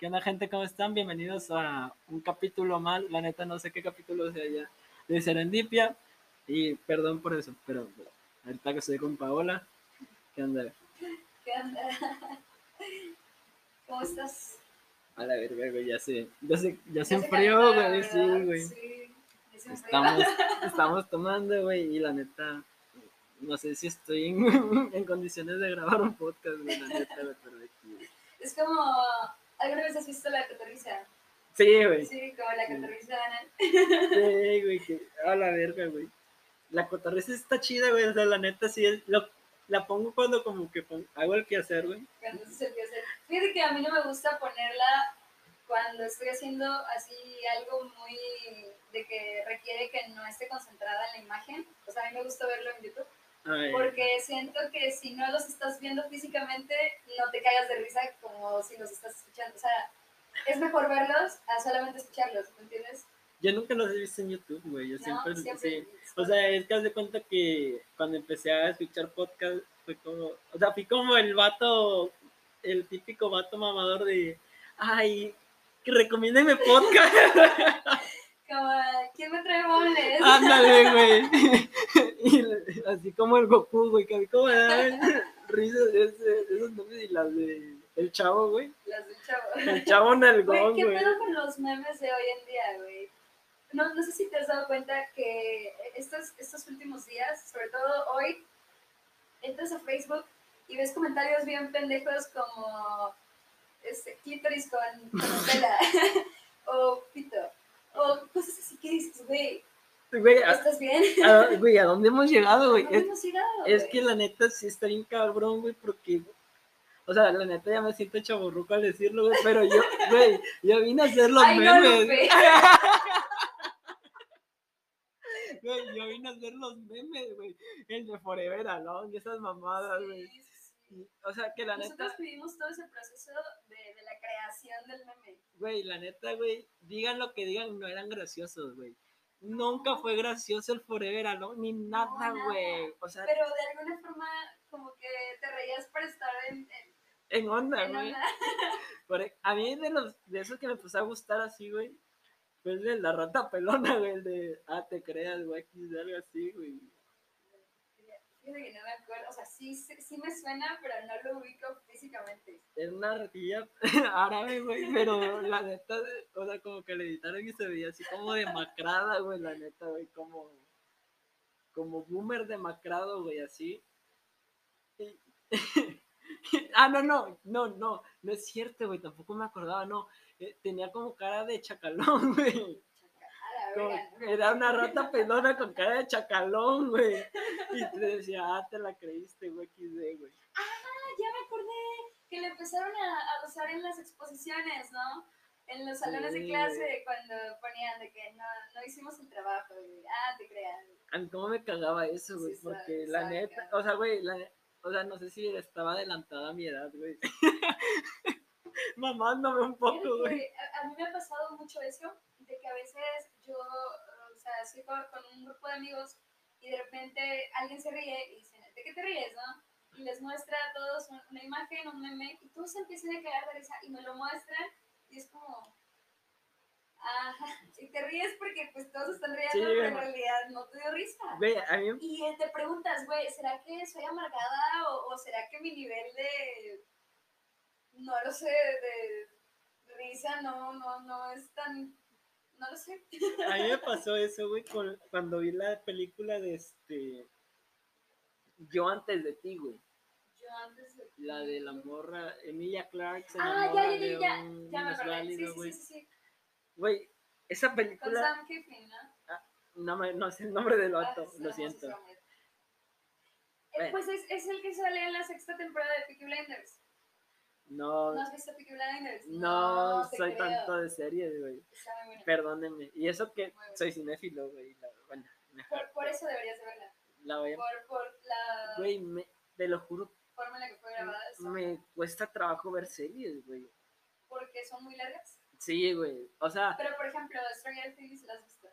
¿Qué onda, gente? ¿Cómo están? Bienvenidos a un capítulo más. La neta, no sé qué capítulo sea ya de Serendipia. Y perdón por eso, pero ahorita que estoy con Paola. ¿Qué onda? ¿Qué onda? ¿Cómo estás? A la verga, güey, ya se, ya se, ya se Ya se enfrió, güey, sí, güey. Sí. Estamos, estamos tomando, güey, y la neta, no sé si estoy en, en condiciones de grabar un podcast, güey, la neta, pero aquí. Es como, ¿alguna vez has visto la cotorriza? Sí, güey. Sí, como la Sí. cotorriza Ana. Sí, güey, que a la verga, güey. La cotorriza está chida, güey, o sea, la neta sí es, lo, la pongo cuando como que hago el quehacer, güey. Cuando se empieza a hacer. Fíjate que a mí no me gusta ponerla cuando estoy haciendo así algo muy de que requiere que no esté concentrada en la imagen. O sea, a mí me gusta verlo en YouTube. Ay, Porque siento que si no los estás viendo físicamente, no te caigas de risa como si los estás escuchando. O sea, es mejor verlos a solamente escucharlos, ¿me entiendes? yo nunca los he visto en YouTube, güey, yo No, siempre, siempre. sí. O sea, es que de cuenta que cuando empecé a escuchar podcast fue como, o sea, fui como el vato, el típico vato mamador de, ay, que recomiéndeme podcast. Como, ¿quién me trae moles? Ándale, güey. Y así como el Goku, güey, que a mí como me risas de esos nombres y las de El Chavo, güey. Las del chavo. El Chavo Güey, Nalgón, ¿qué güey. pedo con los memes de hoy en día, güey? No, no sé si te has dado cuenta que estos, estos últimos días, sobre todo hoy, entras a Facebook y ves comentarios bien pendejos como este, clítoris con, con Nutella o pito o cosas así que dices, güey, Güey, ¿estás bien? a- güey, ¿a dónde hemos llegado, güey? ¿A dónde Es, hemos llegado, es güey? que la neta sí está bien cabrón, güey, porque... O sea, la neta ya me siento chaborruco al decirlo, güey, pero yo, güey, yo vine a hacer los Ay, no, memes. Lupe. Güey, yo vine a hacer los memes, güey. El de Forever Alone y esas mamadas, güey. Sí, sí, sí. O sea, que la Nosotros neta, vivimos todo ese proceso de, de la creación del meme. güey, la neta, güey, digan lo que digan, no eran graciosos, güey. Nunca fue gracioso el Forever Alone, ni nada, güey. O sea, Pero de alguna forma, como que te reías por estar en, en, en onda, güey. e, A mí de los de esos que me empezó a gustar así, güey, fue el de la rata pelona, güey, el de, ah, te creas, güey, X, algo así, güey. Fíjate que no me acuerdo, o sea, sí, sí, me suena, pero no lo ubico físicamente. Era una ratilla árabe, güey, pero la neta, o sea, como que le editaron y se veía así como demacrada, güey, la neta, güey, como, como boomer demacrado, güey, así. Ah, no, no, no, no, no es cierto, güey, tampoco me acordaba, no. eh, tenía como cara de chacalón, güey. Era una rata pelona con cara de chacalón, güey. Y te decía, ah, te la creíste, güey, XD, güey. Ah, ya me acordé que le empezaron a, a usar en las exposiciones, ¿no? En los salones de clase, cuando ponían de que no, no hicimos el trabajo, güey. Ah, te crean. A mí cómo me cagaba eso, güey, Sí, porque sabe, la sabe, neta, o sea, güey, la o sea, no sé si estaba adelantada a mi edad, güey. Mamándome un poco, güey. A, a mí me ha pasado mucho eso, de que a veces yo, o sea, estoy con, con un grupo de amigos y de repente alguien se ríe y dicen, ¿de qué te ríes, no? Y les muestra a todos un- una imagen, un meme, y todos se empiezan a cagar de risa y me lo muestran y es como, ajá, y te ríes porque pues todos están riendo, Sí, pero en realidad no te dio risa. Güey, a mí, Y te preguntas, güey, ¿será que soy amargada o, o será que mi nivel de, no lo sé, de risa no, no, no es tan, no lo sé. a mí me pasó eso, güey, con- cuando vi la película de este. Yo antes de ti, güey. Yo antes de... La de la morra, Emilia Clarke se Ah, ya, ya, ya, de ya, un ya me acordé. Sí, sí, güey. sí. Güey, esa Con película, Sam Kiffin, ¿no? no, me- no sé el nombre del Ah, vato, es lo siento. Eh. Pues es, es el que sale en la sexta temporada de Peaky Blinders. No, ¿No has visto Peaky Blinders? no soy creo. tanto de series, güey. Perdónenme. Y eso que bueno. soy cinéfilo, güey. Bueno. Por, por eso deberías de verla. La voy a... Por, por la Güey, me- te lo juro, forma en la que fue grabada. está me cuesta trabajo ver series, güey. porque son muy largas. Sí, güey. O sea, Pero por ejemplo, Stranger Things las has visto.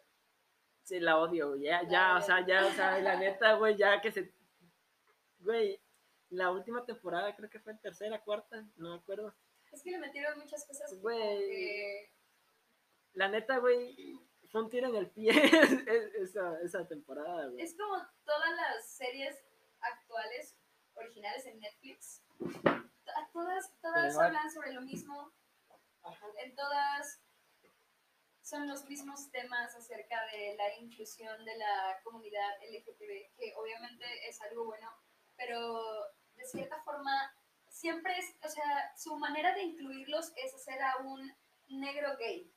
sí, la odio, güey. Ya, La ya, o sea, ya, o sea, la neta, güey, ya que se... Güey, la última temporada creo que fue tercera, cuarta, no me acuerdo. Es que le metieron muchas cosas Güey. que- La neta, güey, fue un tiro en el pie esa, esa temporada, güey. Es como todas las series actuales, originales en Netflix. To- Todas, todas Pero hablan sobre lo mismo. En todas son los mismos temas acerca de la inclusión de la comunidad LGTB, que obviamente es algo bueno, pero de cierta forma siempre es, o sea, su manera de incluirlos es hacer a un negro gay.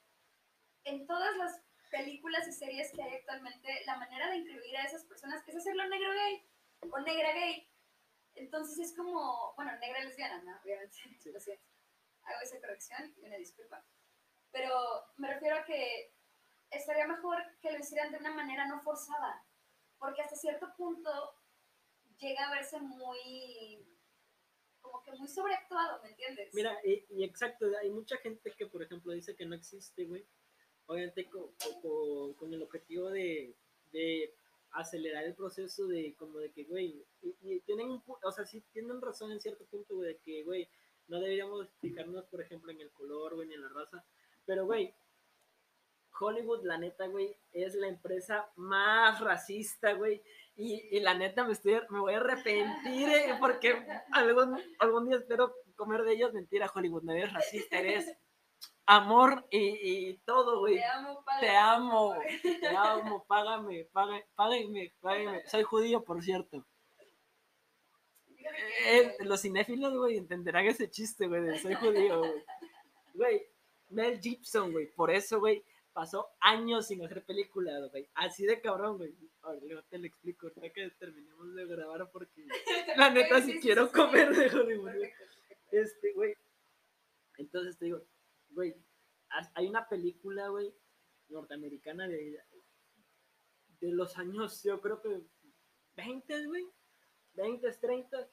En todas las películas y series que hay actualmente, la manera de incluir a esas personas es hacerlo negro gay o negra gay. Entonces es como, bueno, negra lesbiana, ¿no? Obviamente, lo siento. Hago esa corrección y una disculpa. Pero me refiero a que estaría mejor que lo hicieran de una manera no forzada, porque hasta cierto punto llega a verse muy, como que muy sobreactuado, ¿me entiendes? Mira, y, y exacto, hay mucha gente que, por ejemplo, dice que no existe, güey. Obviamente co- co- co- con, el objetivo de, de acelerar el proceso de como de que, güey, y, y tienen un, o sea, sí tienen razón en cierto punto, güey, de que, güey, no deberíamos fijarnos, por ejemplo, en el color, güey, ni en la raza. Pero, güey, Hollywood, la neta, güey, es la empresa más racista, güey. Y, y la neta me, estoy, me voy a arrepentir eh, porque algún, algún día espero comer de ellos. Mentira, Hollywood, no eres racista, eres amor y, y todo, güey. Te amo, padre. Te amo, te amo, págame, págame, págame, págame. Soy judío, por cierto. Que- Eh, los cinéfilos, güey, entenderán ese chiste, güey, soy judío, güey. Güey, Mel Gibson, güey, por eso, güey, pasó años sin hacer películas, güey. Así de cabrón, güey. Ahora te lo explico, ahorita que terminemos de grabar, porque la neta Güey, sí, quiero comer de Hollywood. Este, güey. Entonces te digo, güey, hay una película, güey, norteamericana de, de los años, yo creo que 20, güey, 20, 30,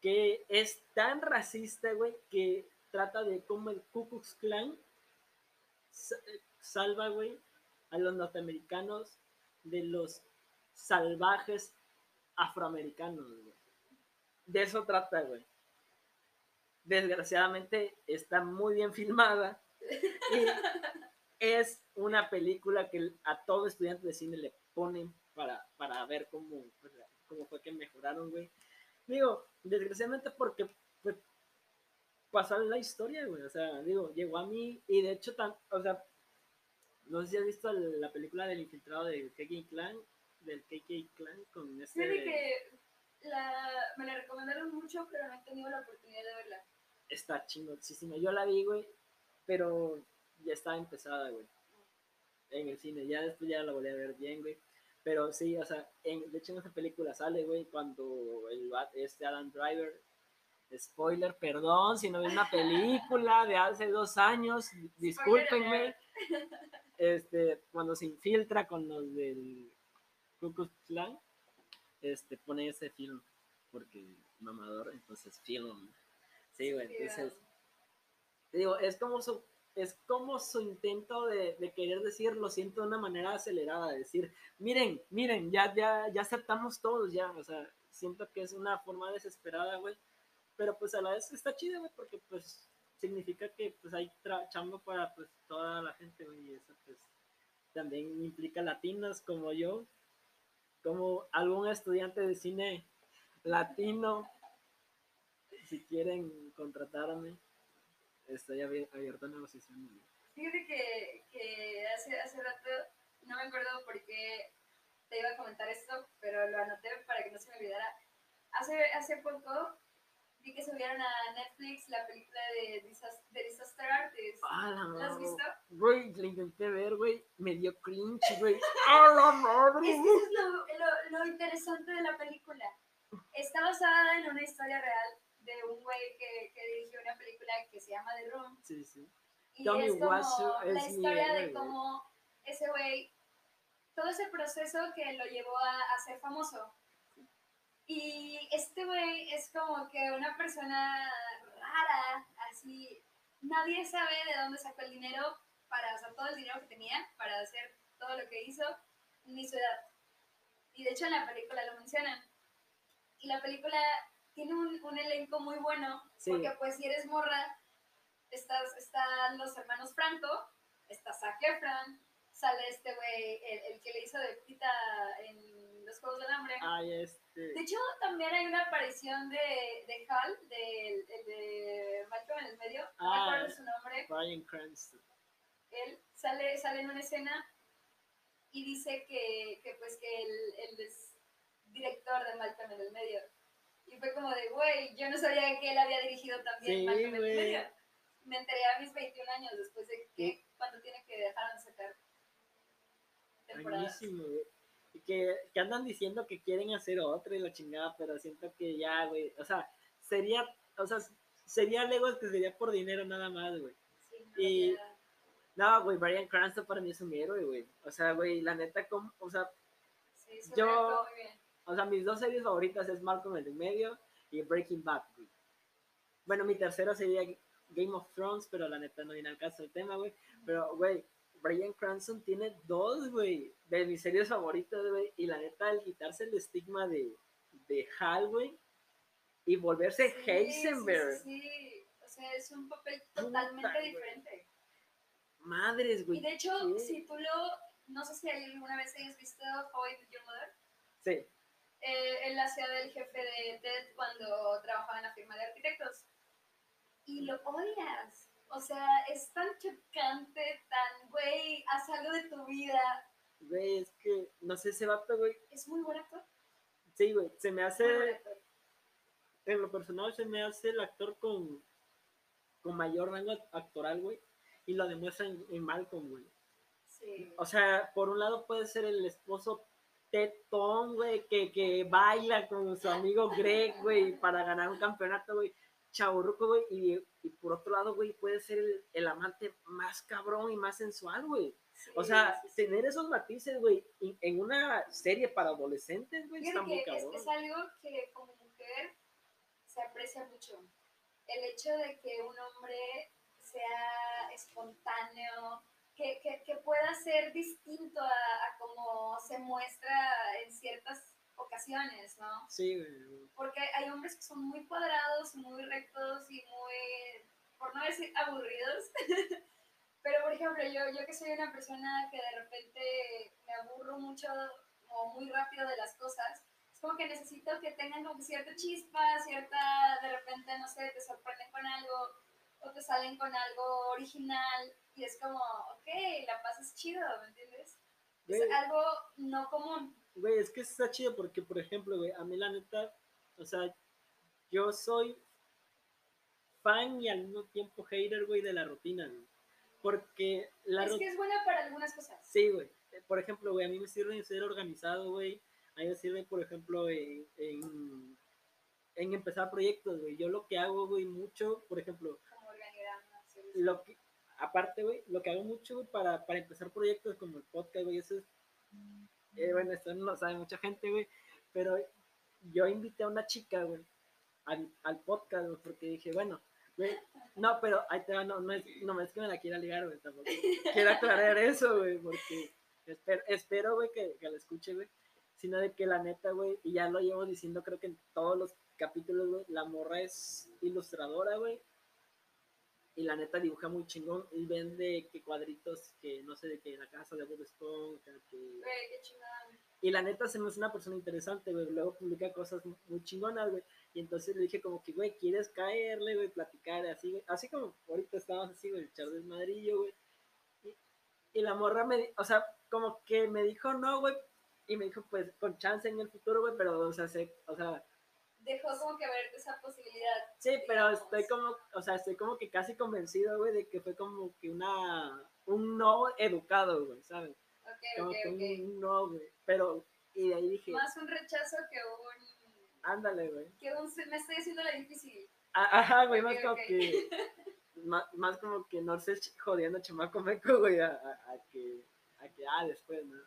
que es tan racista, güey, que trata de cómo el Ku Klux Klan salva, güey, a los norteamericanos de los salvajes afroamericanos. De eso trata, güey. Desgraciadamente está muy bien filmada y es una película que a todo estudiante de cine le ponen para, para ver cómo, cómo fue que mejoraron, güey. Digo, desgraciadamente porque pasó la historia, güey. O sea, digo, llegó a mí y de hecho, tan, o sea, no sé si has visto la película del infiltrado del KK Clan, del KK Clan con este... Fíjate que la, me la recomendaron mucho, pero no he tenido la oportunidad de verla. Está chingosísima. Yo la vi, güey, pero ya estaba empezada, güey. En el cine. Ya después ya la volví a ver bien, güey. Pero sí, o sea, en, de hecho en esa película sale, güey, cuando el, este Adam Driver, spoiler, perdón, si no vi una película de hace dos años, discúlpenme, este, cuando se infiltra con los del Klux Klan, este, pone ese film, porque mamador, entonces film. Sí, güey, entonces, digo, es como su, es como su intento de, de querer decir, lo siento de una manera acelerada, de decir, miren, miren, ya, ya, ya aceptamos todos, ya, o sea, siento que es una forma desesperada, güey, pero pues a la vez está chido, güey, porque pues significa que pues hay chamba para pues toda la gente, güey, y eso pues también implica latinos como yo, como algún estudiante de cine latino, si quieren contratarme, estoy abi- abierto a negociaciones. Fíjate que, que hace, hace rato, no me acuerdo por qué te iba a comentar esto, pero lo anoté para que no se me olvidara. Hace, hace poco vi que subieron a Netflix la película de, Disas- de Disaster Artist. Ah, la ¿La has visto? Güey, la intenté ver, güey, me dio cringe, güey. ¡Ah, la madre! Es que eso es lo, lo, lo interesante de la película. Está basada en una historia real de un güey que, que dirigió una película que se llama The Room. Sí, sí. Y Tommy es como es la historia de cómo ese güey, todo ese proceso que lo llevó a, a ser famoso. Y este güey es como que una persona rara, así, nadie sabe de dónde sacó el dinero para hacer todo el dinero que tenía, para hacer todo lo que hizo, ni su edad. Y de hecho en la película lo mencionan. Y la película tiene un, un elenco muy bueno, Sí. porque pues si eres morra, estás, están los hermanos Franco, está Zac Efron, sale este güey, el, el que le hizo de Pita en los Juegos del Hambre. Ay, este. De hecho, también hay una aparición de, de Hal, del el de Malcolm en el medio, no me Ah. acuerdo su nombre, Brian Cranston. él sale, sale en una escena y dice que, que pues que él, él es director de Malcolm en el medio. Y fue como de, güey, yo no sabía que él había dirigido también Sí, Malcolm en el medio. Me enteré a mis 21 años después de que cuando tiene que dejar de sacar temporadas. Buenísimo, güey. Que, que andan diciendo que quieren hacer otra y la chingada, pero siento que ya, güey. O sea, sería, o sea, sería Legos que sería por dinero nada más, güey. Sí, no, Y- ya. No, güey, Brian Cranston para mí es un héroe, güey. O sea, güey, la neta, como, o sea, Sí, yo- reactúa muy bien. o sea, mis dos series favoritas es Malcolm en el medio y Breaking Bad, güey. Bueno, mi tercera sería Game of Thrones, pero la neta no viene al caso el tema, güey. Pero, güey, Brian Cranston tiene dos, güey, de mis series favoritas, güey. Y la neta, al quitarse el estigma de, de Hal, güey, y volverse Sí, Heisenberg. Sí. O sea, es un papel totalmente diferente. Madres, güey. Y de hecho, ¿qué? si tú lo, no sé si alguna vez hayas visto How I Met Your Mother, Sí, eh, él hacía del jefe de Ted cuando trabajaba en la firma de arquitectos. Y lo odias. O sea, es tan chocante, tan, güey, haz algo de tu vida. güey, es que, no sé, ese vato, güey. Es muy buen actor. Sí, güey, se me hace, en lo personal, se me hace el actor con, con mayor rango actoral, güey. Y lo demuestra en, en Malcolm, güey. Sí. O sea, por un lado puede ser el esposo tetón, güey, que, que baila con su amigo Greg, güey, para ganar un campeonato, güey, chaburruco, güey, y, y por otro lado, güey, puede ser el, el amante más cabrón y más sensual, güey. Sí, O sea, sí, sí. tener esos matices, güey, en- una serie para adolescentes, güey, está muy que es, cabrón. es algo que como mujer se aprecia mucho. El hecho de que un hombre sea espontáneo, que, que, que pueda ser distinto a, a como se muestra en ciertas ocasiones, ¿no? Sí, güey. Porque hay hombres que son muy cuadrados, muy rectos y muy, por no decir aburridos. Pero, por ejemplo, yo, yo que soy una persona que de repente me aburro mucho o muy rápido de las cosas, es como que necesito que tengan como cierta chispa, cierta, de repente, no sé, te sorprenden con algo o te salen con algo original y es como, ok, la pasas chido, ¿me entiendes? Es algo no común. Güey, es que está chido porque, por ejemplo, güey, a mí la neta, o sea, yo soy fan y al mismo tiempo hater, güey, de la rutina, güey. Porque la Es que es buena para algunas cosas. Sí, güey. Eh, Por ejemplo, güey, a mí me sirve ser organizado, güey. A mí me sirve, por ejemplo, en, en, en empezar proyectos, güey. Yo lo que hago, güey, mucho, por ejemplo, como organigrama. sí, sí. lo que, aparte, güey, lo que hago mucho, güey, para, para empezar proyectos como el podcast, güey, eso es, eh, bueno, esto no lo sabe mucha gente, güey, pero yo invité a una chica, güey, al, al podcast, güey, porque dije, bueno, güey, no, pero ahí te va, no, no es, no es que me la quiera ligar, güey, tampoco. Quiero aclarar eso, güey, porque espero, espero, güey, que, que la escuche, güey, sino de que la neta, güey, y ya lo llevo diciendo, creo que en todos los capítulos, güey, la morra es ilustradora, güey, y la neta dibuja muy chingón y vende que cuadritos que no sé de qué la casa de Bob Esponja que Güey, qué chingón. y la neta se me hace una persona interesante güey luego publica cosas mu- muy chingonas güey y entonces le dije como que güey quieres caerle güey platicar así güey así como ahorita estábamos así güey echar desmadrillo güey y, y la morra me o sea como que me dijo no güey y me dijo pues con chance en el futuro güey pero o sea se, o sea Dejó como que ver esa posibilidad. Sí, pero digamos. estoy como, o sea, estoy como que casi convencido, güey, de que fue como que una, un no educado, güey, ¿sabes? Ok, Como ok, que ok. un no, güey. Pero, y de ahí dije, Más un rechazo que un. ándale, güey. Que un. Me estoy haciendo la difícil. A- Ajá, güey, más Ok, como que, más, más como que no sé, jodiendo chamaco meco, güey, a, a- a que, a que, ah, después, ¿no?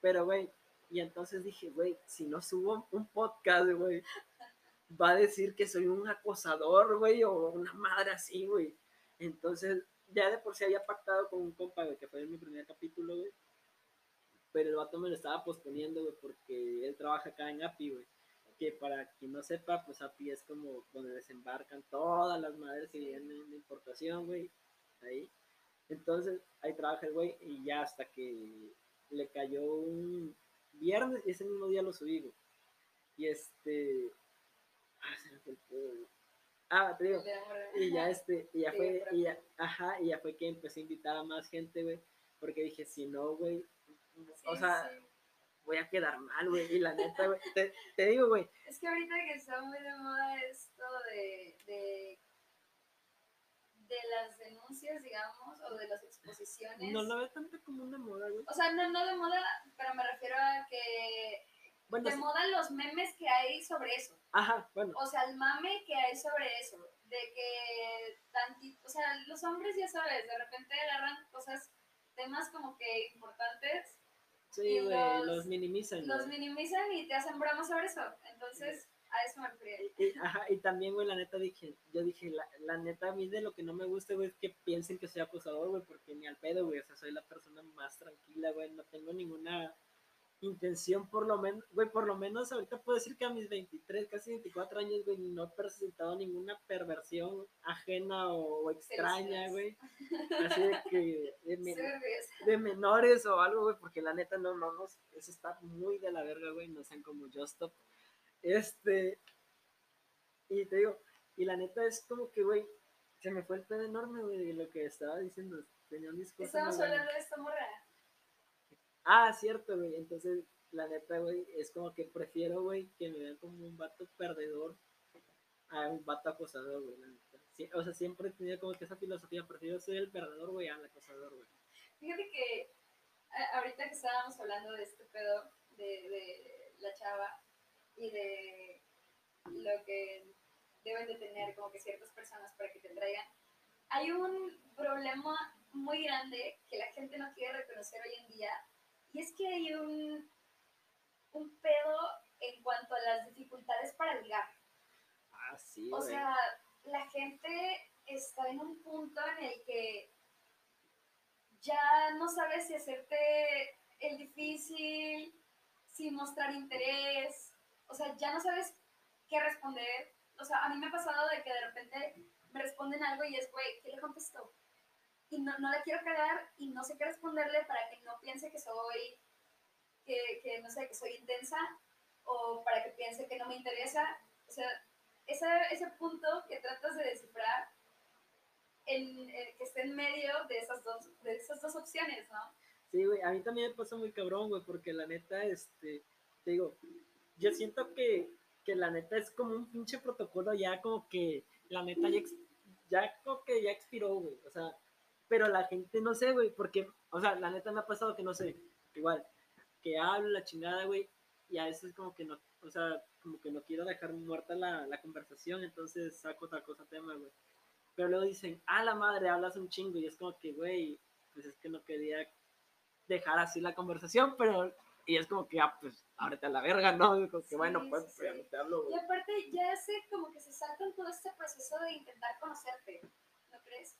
Pero, güey, y entonces dije, güey, si no subo un podcast, güey, va a decir que soy un acosador, güey, o una madre así, güey. Entonces, ya de por sí había pactado con un compa, güey, que fue en mi primer capítulo, güey. Pero el vato me lo estaba posponiendo, güey, porque él trabaja acá en API, güey. que para quien no sepa, pues API es como donde desembarcan todas las madres que vienen de importación, güey, ahí. Entonces, ahí trabaja el güey y ya hasta que le cayó un viernes y ese mismo día lo subí, güey. Y este... Ah, te digo. Y ya este, y ya fue, y ya, ajá, y ya fue que empecé a invitar a más gente, güey, porque dije, si no, güey, o sea, voy a quedar mal, güey, y la neta, güey, te, te digo, güey, Es que ahorita que está muy de moda esto de, de, de las denuncias, digamos, o de las exposiciones. no lo veo tanto como una moda, güey. O sea, no, no de moda, pero me refiero a que Bueno, de sí, moda los memes que hay sobre eso. ajá, bueno, O sea, el mame que hay sobre eso. De que tanti, o sea, los hombres ya sabes, de repente agarran cosas, temas como que importantes, sí, y güey, los- los minimizan, los minimizan y te hacen bromas sobre eso. Entonces, a eso me. Y, y- ajá, y también, güey, la neta dije, yo dije, la, la neta, a mí de lo que no me gusta, güey, es que piensen que soy acosador, güey, porque ni al pedo, güey, o sea, soy la persona más tranquila, güey, no tengo ninguna intención, por lo menos, güey, por lo menos ahorita puedo decir que a mis 23, casi 24 años, güey, no he presentado ninguna perversión ajena o, o extraña, güey, así de que, de, men- menores o algo, güey, porque la neta no, no, no, eso está muy de la verga, güey, no sean como Just Stop. Este, y te digo, y la neta es como que, güey, se me fue el pedo enorme, güey, de lo que estaba diciendo, tenía un discurso. Estamos hablando de esta morra. Ah, cierto, güey, entonces, la neta, güey, es como que prefiero, güey, que me vean como un vato perdedor a un vato acosador, güey, la neta. O sea, siempre he tenido como que esa filosofía, prefiero ser el perdedor, güey, al acosador, güey. Fíjate que a- ahorita que estábamos hablando de este pedo de la chava y de lo que deben de tener como que ciertas personas para que te traigan, hay un problema muy grande que la gente no quiere reconocer hoy en día y es que hay un, un pedo en cuanto a las dificultades para ligar. Ah, sí, O güey. sea, la gente está en un punto en el que ya no sabes si hacerte el difícil, si mostrar interés, o sea, ya no sabes qué responder. O sea, a mí me ha pasado de que de repente me responden algo y es, güey, ¿qué le contesto? Y no, no la quiero cagar y no sé qué responderle para que no piense que soy, que, que no sé, que soy intensa o para que piense que no me interesa. O sea, ese, ese punto que tratas de descifrar en, eh, que esté en medio de esas dos, de esas dos opciones, ¿no? Sí, güey, a mí también me pasa muy cabrón, güey, porque la neta, este, te digo, yo siento que, que la neta es como un pinche protocolo ya como que, la neta ya, ya como que ya expiró, güey, o sea, pero la gente no sé, güey, porque, o sea, la neta me ha pasado que no sé, igual, que hablo la chingada, güey, y a veces como que no, o sea, como que no quiero dejar muerta la, la conversación, entonces saco otra cosa tema, güey. Pero luego dicen, ah, la madre, hablas un chingo, y es como que, güey, pues es que no quería dejar así la conversación, pero y es como que, ah, pues, ábrete a la verga, ¿no? Y como que, Sí, bueno, pues, sí, ya no te hablo, Y güey. aparte ya se como que se saltan todo este proceso de intentar conocerte,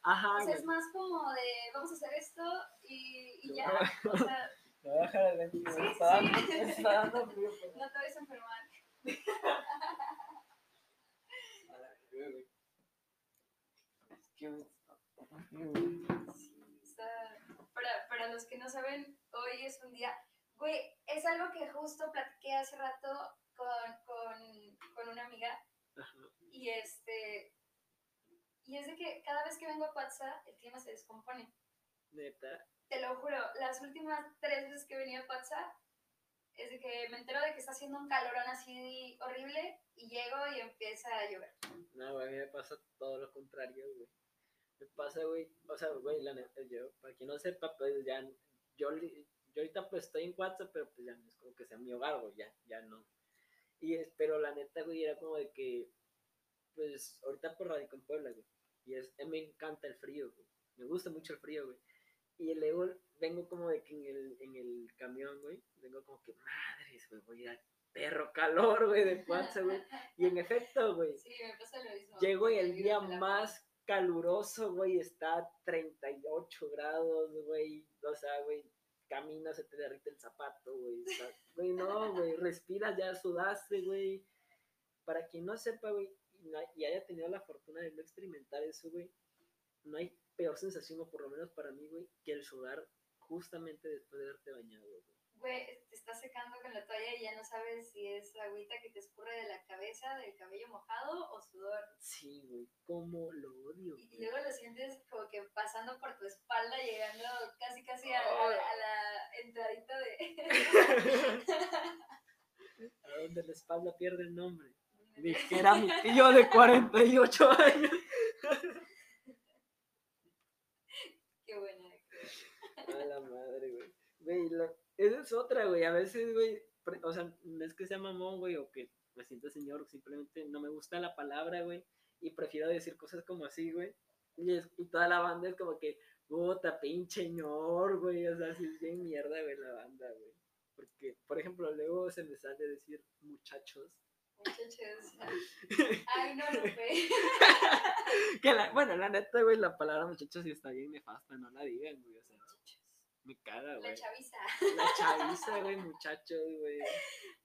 Ajá, O sea, güey. es más como de vamos a hacer esto y, y ya. O sea, Me voy a dejar el ventilador, Sí, está dando- sí. está dando frío, pero- no te vayas a enfermar. para, para los que no saben, hoy es un día. Güey, es algo que justo platiqué hace rato con, con, con una amiga y este. Y es de que cada vez que vengo a Cuatza, el clima se descompone. Neta. Te lo juro, las últimas tres veces que venido a Cuatza, es de que me entero de que está haciendo un calorón así horrible y llego y empieza a llover. No, güey, a mí me pasa todo lo contrario, güey. Me pasa, güey, o sea, güey, la neta, yo, para quien no sepa, pues ya, yo, yo ahorita pues estoy en WhatsApp, pero pues ya no es como que sea mi hogar, güey, ya, ya no. Y es, pero la neta, güey, era como de que, pues, ahorita por radico en Puebla, güey, y es, me encanta el frío, güey, me gusta mucho el frío, güey. Y luego vengo como de que en el, en el camión, güey, vengo como que, madres, güey, voy a ir perro calor, güey, de WhatsApp, güey. Y en efecto, güey, Sí, me pasa lo mismo. Llego y el día más caluroso, güey, está a 38 grados, güey. O sea, güey, caminas, se te derrite el zapato, güey. Güey, no, güey, respiras, ya sudaste, güey. para quien no sepa, güey, y, haya tenido la fortuna de no experimentar eso, güey, no hay peor sensación, o por lo menos para mí, güey, que el sudar justamente después de haberte bañado, güey. Güey, te estás secando con la toalla y ya no sabes si es agüita que te escurre de la cabeza, del cabello mojado o sudor. Sí, güey, cómo lo odio, Y, luego lo sientes como que pasando por tu espalda, llegando casi casi a, a la entradita de... A donde la espalda pierde el nombre. Dijera mi tío de 48 años. Qué buena. A la madre, güey. Güey, la- esa es otra, güey. A veces, güey, pre- o sea, no es que sea mamón, güey, o que me sienta señor, simplemente no me gusta la palabra, güey, y prefiero decir cosas como así, güey. Y, es- y toda la banda es como que, puta, pinche señor, güey. O sea, si es bien mierda, güey, la banda, güey. Porque, por ejemplo, luego se me sale decir muchachos. Muchachos. Ay, no, no fue. Que la, bueno, la neta, güey, la palabra muchachos sí está bien nefasta, no la digan, güey. O sea, me caga, güey. La chaviza. La chaviza, güey, muchachos, güey.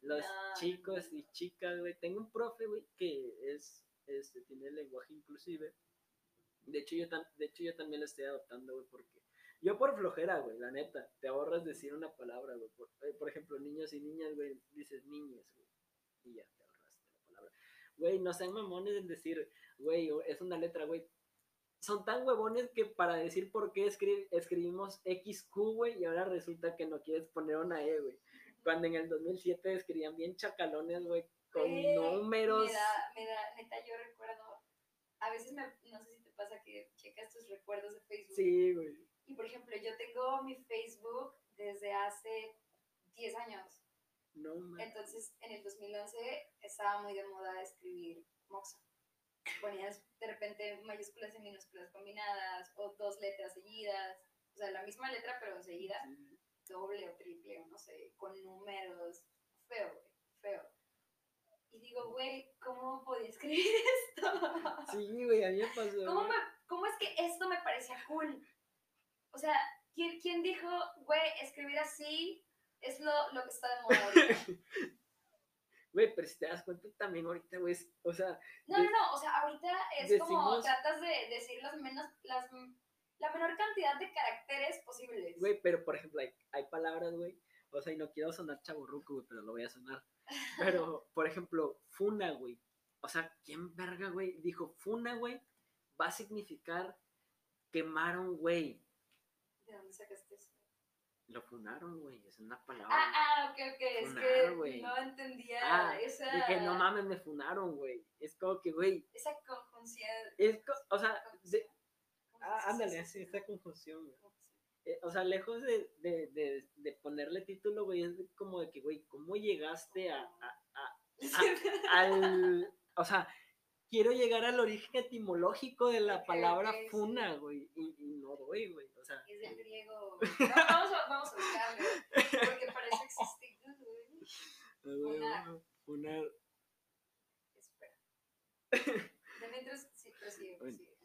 Los No, chicos y chicas, güey. Tengo un profe, güey, que es, este, tiene lenguaje inclusive. De hecho, yo, de hecho, yo también lo estoy adoptando, güey, porque yo por flojera, güey, la neta, te ahorras decir una palabra, güey. Por, eh, por ejemplo, niños y niñas, güey, dices niñas, güey. Y ya te. Güey, no sean mamones en decir, güey, es una letra, güey. Son tan huevones que para decir por qué escri- escribimos XQ, güey, y ahora resulta que no quieres poner una E, güey. Cuando en el 2007 escribían bien chacalones, güey, con Güey, números. Me da, me da, neta, yo recuerdo. A veces me, no sé si te pasa que checas tus recuerdos de Facebook. Sí, güey. Y por ejemplo, yo tengo mi Facebook desde hace 10 años. No, man. Entonces, en el 2011 estaba muy de moda escribir Moxa. Ponías de repente mayúsculas y minúsculas combinadas o dos letras seguidas. O sea, la misma letra pero seguida, Sí. doble o triple o no sé, con números. Feo, güey, feo. Y digo, güey, ¿cómo podía escribir esto? Sí, güey, a mí me pasó. ¿Cómo, me- ¿Cómo es que esto me parecía cool? O sea, ¿quién, quién dijo, güey, escribir así es lo, lo que está de moda ahorita? Güey, pero si te das cuenta también ahorita, güey, o sea, No, no, no, o sea, ahorita es como tratas de decir las menos, las, la menor cantidad de caracteres posibles. güey, pero por ejemplo, hay, hay palabras, güey, o sea, y no quiero sonar chaburruco, güey, pero lo voy a sonar. Pero, por ejemplo, funa, güey. O sea, ¿quién verga, güey? Dijo, funa, güey, va a significar quemaron, güey. ¿De dónde sacaste eso? Lo funaron, güey, es una palabra. Ah, ah, ok, ok, es Funar, que güey. no entendía Ah, esa, que no mames, me funaron, güey. Es como que, güey, esa conjunción. es, co- o sea, de- ¿cómo se ah, ándale, Sí, así, sí. confusión, güey. Conjunción. Eh, o sea, lejos de, de, de, de ponerle título, güey, es como de que, güey, ¿cómo llegaste a, a- a- al, o sea, quiero llegar al origen etimológico de la palabra funa, güey, y, y no doy, güey, o sea, Es del griego. No, vamos, a, vamos a buscarlo. Porque para eso existe. Funar. funar, Espera. De mientras, sí, prosigue, Bueno. prosigue.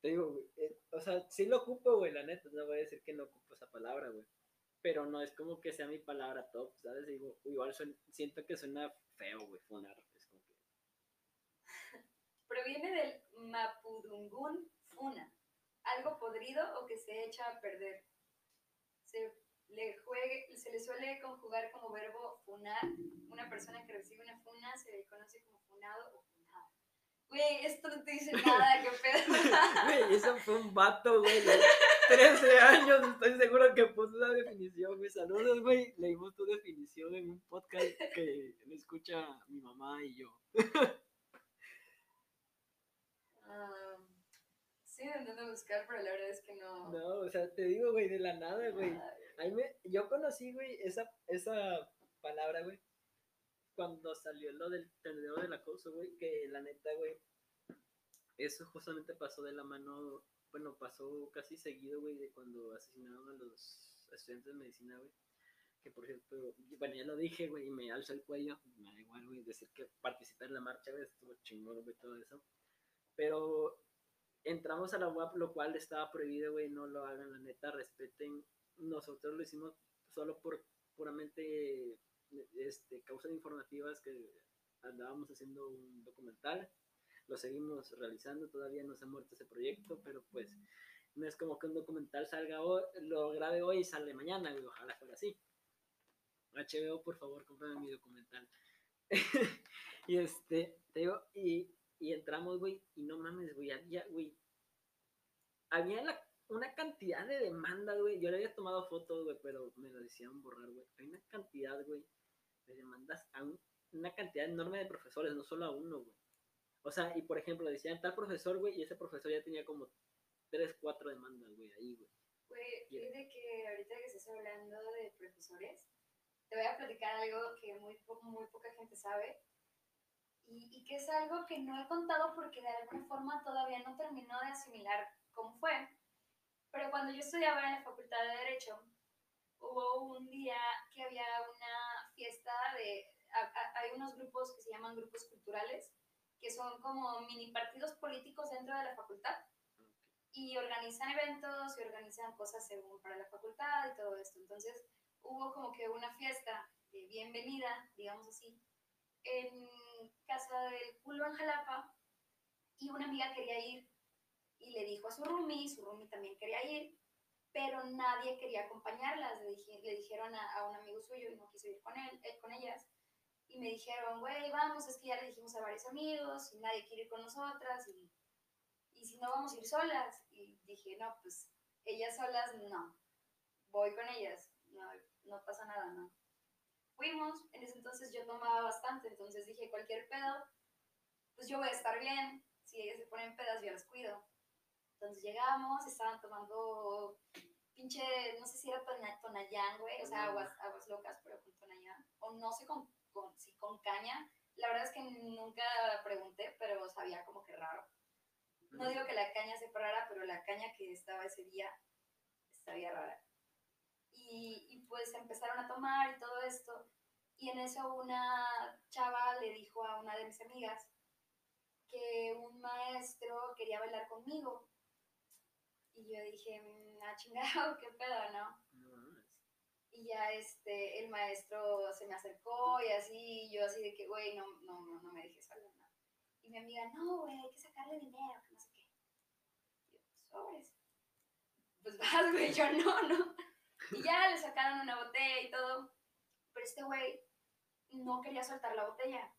te digo, güey, eh, o sea, sí lo ocupo, güey, la neta, no voy a decir que no ocupo esa palabra, güey, pero no es como que sea mi palabra top, ¿sabes? Digo, igual siento que suena feo, güey, funar, Proviene del mapudungún funa, algo podrido o que se echa a perder. Se le, juegue, se le suele conjugar como verbo funar. Una persona que recibe una funa se le conoce como funado o funada. Güey, esto no te dice nada, qué pedo. Güey, eso fue un vato, güey, de 13 años, estoy seguro que puso la definición, güey, saludos, güey, leímos tu definición en un podcast que me escucha mi mamá y yo. Sí, intentando buscar, pero la verdad es que no. No, o sea, te digo, güey, de la nada, güey. Ahí me, yo conocí, güey, esa, esa palabra, güey, cuando salió lo del tendero del acoso, güey, que la neta, güey, eso justamente pasó de la mano, bueno, pasó casi seguido, güey, de cuando asesinaron a los estudiantes de medicina, güey. Que por cierto, bueno, ya lo dije, güey, y me alzo el cuello, me da igual, güey, decir que participé en la marcha, güey, estuvo chingón, güey, todo eso. Pero entramos a la UAP, lo cual estaba prohibido, güey, no lo hagan, la neta, respeten. Nosotros lo hicimos solo por puramente este, causas informativas que andábamos haciendo un documental, lo seguimos realizando, todavía no se ha muerto ese proyecto, pero pues no es como que un documental salga hoy, lo grabe hoy y sale mañana, güey, ojalá fuera así. HBO, por favor, cómprame mi documental. y este, te digo, y, y entramos, güey, y no mames, güey, había, güey, había la, una cantidad de demandas, güey, yo le había tomado fotos, güey, pero me lo decían borrar, güey, hay una cantidad, güey, de demandas a un, una cantidad enorme de profesores, no solo a uno, güey. O sea, y por ejemplo, decían tal profesor, güey, y ese profesor ya tenía como tres, cuatro demandas, güey, ahí, güey. Güey, fíjate que ahorita que estás hablando de profesores, te voy a platicar algo que muy, muy poca gente sabe y, y, que es algo que no he contado porque de alguna forma todavía no terminó de asimilar cómo fue. Pero cuando yo estudiaba en la Facultad de Derecho, hubo un día que había una fiesta de... hay unos grupos que se llaman grupos culturales, que son como mini partidos políticos dentro de la facultad y organizan eventos y organizan cosas según para la facultad y todo esto. Entonces hubo como que una fiesta de bienvenida, digamos así, en casa del culo en Jalapa y una amiga quería ir y le dijo a su roomie, su roomie también quería ir, pero nadie quería acompañarlas. Le, le dijeron a, un amigo suyo y no quiso ir con, él, eh, con ellas. Y me dijeron, güey, vamos, es que ya le dijimos a varios amigos y nadie quiere ir con nosotras. Y y si no vamos a ir solas. Y dije, no, pues ellas solas no, voy con ellas, no, no pasa nada, no. Fuimos, en ese entonces yo tomaba bastante, entonces dije, cualquier pedo, pues yo voy a estar bien, si ellas se ponen pedas yo las cuido. Entonces llegamos, estaban tomando pinche, no sé si era tonayán, güey, o sea, aguas, aguas locas, pero con tonayán, o no sé con, con, si con caña. La verdad es que nunca pregunté, pero sabía como que raro. No digo que la caña se rara, pero la caña que estaba ese día estaba rara. Y, y, pues empezaron a tomar y todo esto. Y en eso una chava le dijo a una de mis amigas que un maestro quería bailar conmigo. Y yo dije, mm, ah, chingado, qué pedo, ¿no? Y ya este, el maestro se me acercó y así, yo así de que, güey, no, no, no, me dejes hablar, ¿no? Y mi amiga, no, güey, hay que sacarle dinero, que no sé qué. Y yo, sobres. Pues vas, güey, yo no, no. Y ya le sacaron una botella y todo. Pero este güey no quería soltar la botella.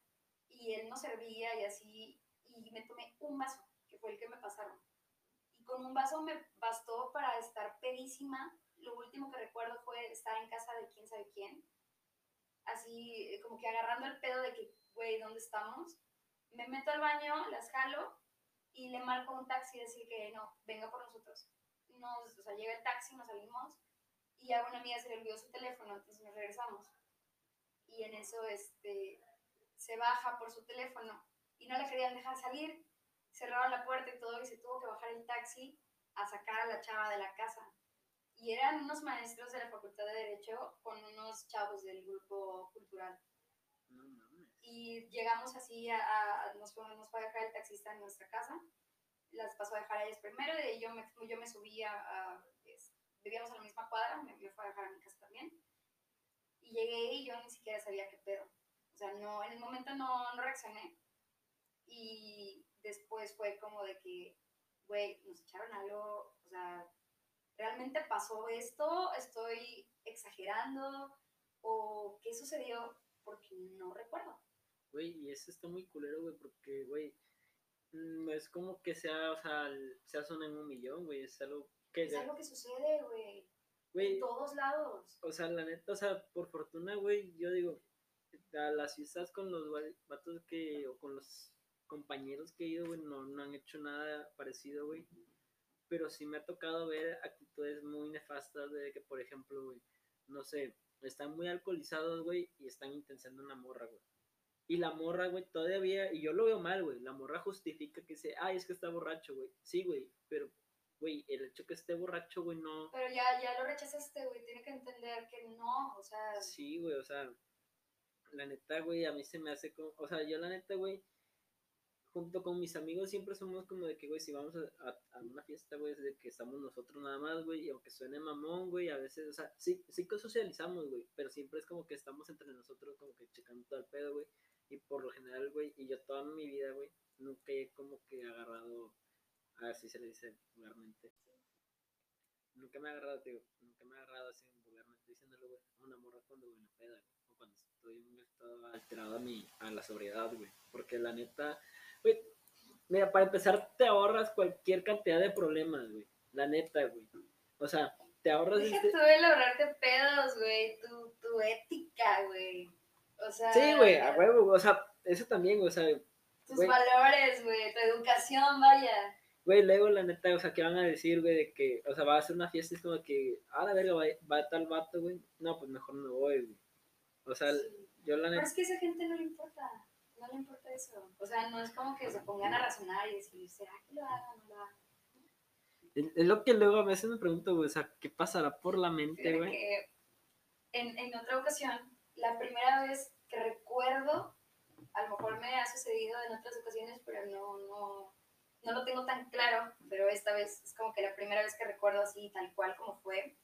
Y él no servía y así. Y me tomé un vaso, que fue el que me pasaron. Y con un vaso me bastó para estar pedísima. Lo último que recuerdo fue estar en casa de quién sabe quién. Así, como que agarrando el pedo de que, güey, ¿dónde estamos? me meto al baño, las jalo y le marco un taxi y decir que no, venga por nosotros. Nos, o sea, llega el taxi, nos salimos y a una amiga se le olvidó su teléfono, entonces nos regresamos. Y en eso este, se baja por su teléfono y no le querían dejar salir. Cerraron la puerta y todo y se tuvo que bajar el taxi a sacar a la chava de la casa. Y eran unos maestros de la Facultad de Derecho con unos chavos del grupo cultural. Y llegamos así, a, nos, fue, nos fue a dejar el taxista en nuestra casa. Las pasó a dejar a ellas primero, y yo me, yo me subí a, vivíamos en la misma cuadra, me, fue a dejar a mi casa también. Y llegué y yo ni siquiera sabía qué pedo. O sea, no, en el momento no, reaccioné. Y después fue como de que, güey, nos echaron algo, o sea, ¿realmente pasó esto? ¿Estoy exagerando? ¿O qué sucedió? porque no recuerdo. Güey, y eso está muy culero, güey, porque, güey, mm, es como que sea, o sea, sea zona en un millón, güey, es algo que... Es algo que sucede, güey. En todos lados. O sea, la neta, o sea, por fortuna, güey, yo digo, a las fiestas con los vatos que, o con los compañeros que he ido, güey, no, no han hecho nada parecido, güey. Pero sí me ha tocado ver actitudes muy nefastas de que, por ejemplo, güey, no sé, están muy alcoholizados, güey, y están intentando una morra, güey. Y la morra, güey, todavía, y yo lo veo mal, güey, la morra justifica que dice, ay, es que está borracho, güey. Sí, güey, pero, güey, el hecho que esté borracho, güey, no... Pero ya, ya lo rechazaste, güey, tiene que entender que no, o sea... Sí, güey, o sea, la neta, güey, a mí se me hace como, o sea, yo la neta, güey, junto con mis amigos siempre somos como de que, güey, si vamos a, a, una fiesta, güey, es de que estamos nosotros nada más, güey, y aunque suene mamón, güey, a veces, o sea, sí, sí que socializamos, güey, pero siempre es como que estamos entre nosotros como que checando todo el pedo, güey, Y por lo general, güey, y yo toda mi vida, güey, nunca he como que agarrado, así se le dice vulgarmente. Nunca me ha agarrado, tío, nunca me ha agarrado así vulgarmente diciéndolo, güey, a una morra cuando voy en la peda, güey, o cuando estoy en un estado alterado a, mi, a la sobriedad, güey. Porque la neta, güey, mira, para empezar te ahorras cualquier cantidad de problemas, güey. La neta, güey. O sea, te ahorras... Deja este- tú el ahorrarte pedos, güey, tu, tu ética, güey. O sea, Sí, güey, a huevo, o sea, eso también, o sea, tus güey. valores, güey, tu educación, vaya. Güey, luego la neta, o sea, ¿qué van a decir, güey? De que, o sea, va a hacer una fiesta y es como que, ah, la verga, va, va tal vato, güey. No, pues mejor no voy, güey. O sea, Sí. yo la Pero neta, es que a esa gente no le importa, no le importa eso. O sea, no es como que se pongan a razonar y decir, ¿será que lo hagan o no lo hagan? es lo que luego a veces me pregunto, güey, o sea, ¿qué pasará por la mente, güey? en, en otra ocasión, la primera vez que recuerdo, a lo mejor me ha sucedido en otras ocasiones, pero no, no, no lo tengo tan claro, pero esta vez es como que la primera vez que recuerdo así, tal cual como fue.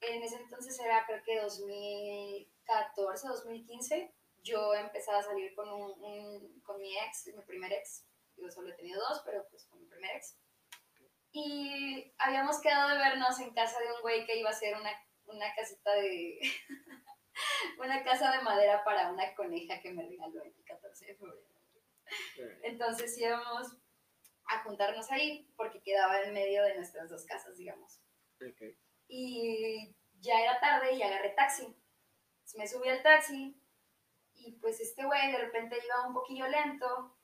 En ese entonces era creo que 2014, 2015, yo empezaba a salir con, un, un- con mi ex, mi primer ex, yo solo he tenido dos, pero pues con mi primer ex. Y habíamos quedado de vernos en casa de un güey que iba a hacer una, una casita de... una casa de madera para una coneja que me regaló el 14 de febrero. Entonces íbamos a juntarnos ahí porque quedaba en medio de nuestras dos casas, digamos. Ok. Y ya era tarde y agarré taxi. Entonces me subí al taxi y pues este güey de repente iba un poquillo lento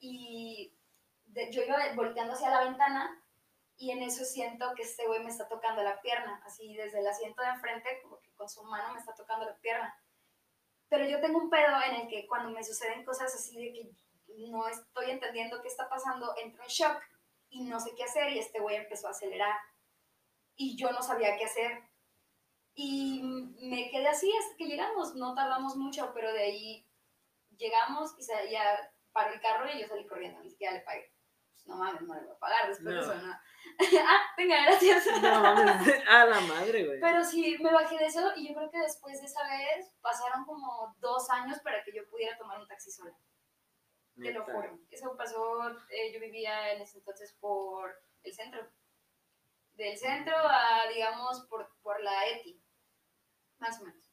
y de- yo iba volteando hacia la ventana y en eso siento que este güey me está tocando la pierna, así desde el asiento de enfrente, como que con su mano me está tocando la pierna. Pero yo tengo un pedo en el que cuando me suceden cosas así de que no estoy entendiendo qué está pasando, entro en shock y no sé qué hacer y este güey empezó a acelerar y yo no sabía qué hacer. Y me quedé así hasta que llegamos, no tardamos mucho, pero de ahí llegamos y ya paró el carro y yo salí corriendo, ni siquiera le pagué. Pues no mames, no le voy a pagar después de No. eso, ¿no? ah, venga, gracias. No mames, a la madre, güey. Pero sí, me bajé de eso y yo creo que después de esa vez pasaron como dos años para que yo pudiera tomar un taxi sola. Te lo juro. Eso pasó, eh, yo vivía en ese entonces por el centro. Del centro a, digamos, por, por la ETI. Más o menos.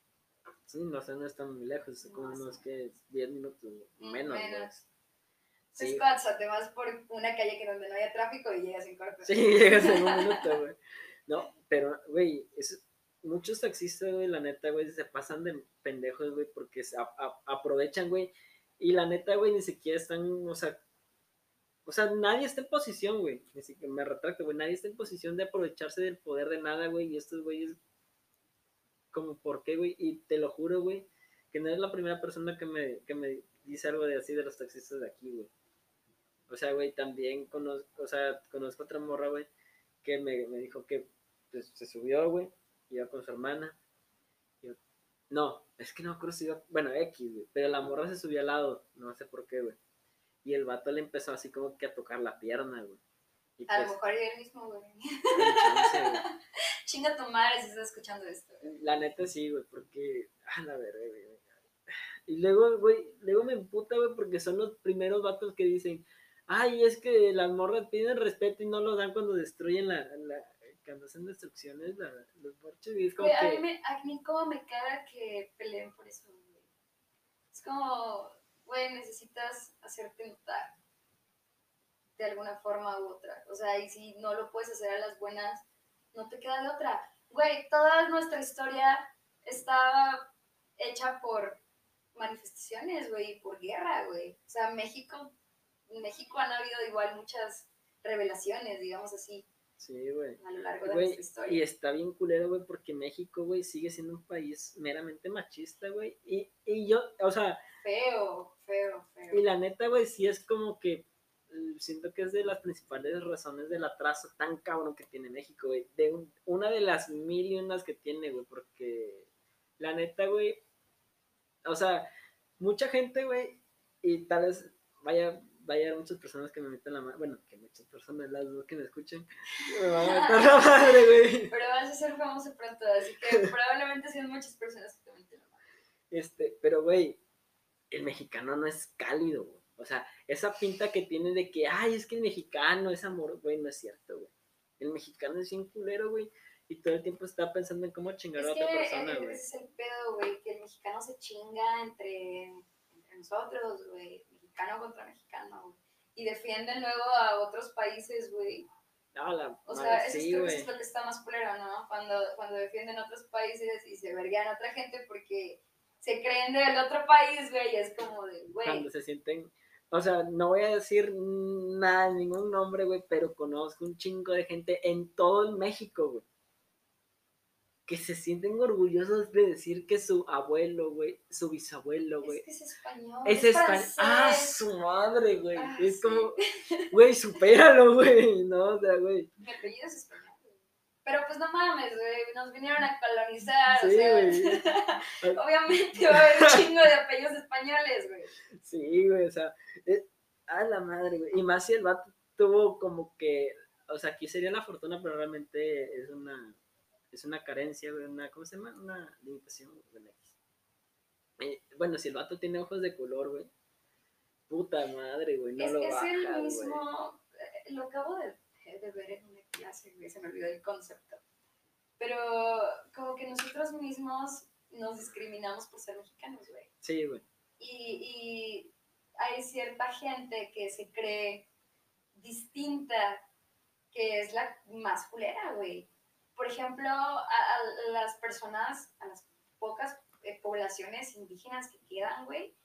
Sí, no sé, no está muy lejos, como No, unos que 10 minutos, Mm, menos, menos. Sí, Es cuatro, te vas por una calle que donde no haya tráfico y llegas en corto. sí, llegas en un minuto, güey. No, pero, güey, es, muchos taxistas, güey, la neta, güey, se pasan de pendejos, güey, porque se a- a- aprovechan, güey, y la neta, güey, ni siquiera están, o sea, o sea, nadie está en posición, güey, ni siquiera, me retracto, güey, nadie está en posición de aprovecharse del poder de nada, güey, y estos güeyes, como, ¿por qué, güey? Y te lo juro, güey, que no es la primera persona que me, que me dice algo de así de los taxistas de aquí, güey. O sea, güey, también conozco, o sea, conozco otra morra, güey, que me, me dijo que pues, se subió, güey, iba con su hermana. No, es que no acuerdo si iba, bueno, X, güey, pero la morra se subió al lado, no sé por qué, güey. Y el vato le empezó así como que a tocar la pierna, güey. Y A lo pues, mejor yo el mismo, güey. Chinga tu madre si estás escuchando esto. güey. La neta sí, güey, porque. A la verga, güey. Y luego, güey, luego me emputa, güey, porque son los primeros vatos que dicen, ay, es que las morras piden respeto y no lo dan cuando destruyen la. la cuando hacen destrucciones, la, los borches, como Güey, a, mí que. me, a mí como me caga que peleen por eso, güey. Es como, güey, necesitas hacerte notar de alguna forma u otra. O sea, y si no lo puedes hacer a las buenas, no te queda de otra. Güey, toda nuestra historia está hecha por manifestaciones, güey, por guerra, güey. O sea, México, en México han habido igual muchas revelaciones, digamos así, Sí, güey. a lo largo de Güey, nuestra historia. y está bien culero, güey, porque México, güey, sigue siendo un país meramente machista, güey. Y, y yo, o sea, Feo, feo, feo. Y la neta, güey, sí es como que eh, siento que es de las principales razones del atraso tan cabrón que tiene México, güey. De un- una de las mil y unas que tiene, güey, porque la neta, güey, o sea, mucha gente, güey, y tal vez vaya, vaya a haber muchas personas que me metan la mano, bueno, que muchas personas, las dos que me escuchen, me van a meter la madre, güey. Pero vas a ser famoso pronto, así que probablemente sean muchas personas que te meten la mano. Este, pero, güey, el mexicano no es cálido, güey. O sea, esa pinta que tiene de que, ay, es que el mexicano es amor, güey, no es cierto, güey. El mexicano es un culero, güey. Y todo el tiempo está pensando en cómo chingar Es a otra que persona, güey. ese es el pedo, güey, que el mexicano se chinga entre, entre nosotros, güey. Mexicano contra mexicano, güey. Y defienden luego a otros países, güey. La O madre, sea, eso, sí, es, eso es lo que está más culero, ¿no? Cuando, cuando defienden otros países y se verguean a otra gente porque se creen del otro país, güey. Es como de, güey. Cuando se sienten. O sea, no voy a decir nada, ningún nombre, güey, pero conozco un chingo de gente en todo el México, güey. Que se sienten orgullosos de decir que su abuelo, güey, su bisabuelo, güey, Es que es español. Es español. francés. Ah, su madre, güey. Ah, es sí. como, güey, supéralo, güey. No, o sea, güey. Mi apellido es español. Pero pues no mames, güey. Nos vinieron a colonizar. o Sí, sea, güey. Obviamente va a haber un chingo de apellidos españoles, güey. Sí, güey, o sea, a la madre, güey. Y más si el vato tuvo como que, o sea, aquí sería la fortuna, pero realmente es una, es una carencia, güey, una, ¿cómo se llama? Una limitación, güey. Eh, bueno, si el vato tiene ojos de color, güey, puta madre, güey, no es lo es el güey. mismo. eh, Lo acabo de, de ver en una clase, güey. Se me olvidó el concepto. Pero como que nosotros mismos nos discriminamos por ser mexicanos, güey. Sí, güey. y, y hay cierta gente que se cree distinta, que es la más culera, güey. Por ejemplo, a, a las personas, a las pocas eh, poblaciones indígenas que quedan, güey,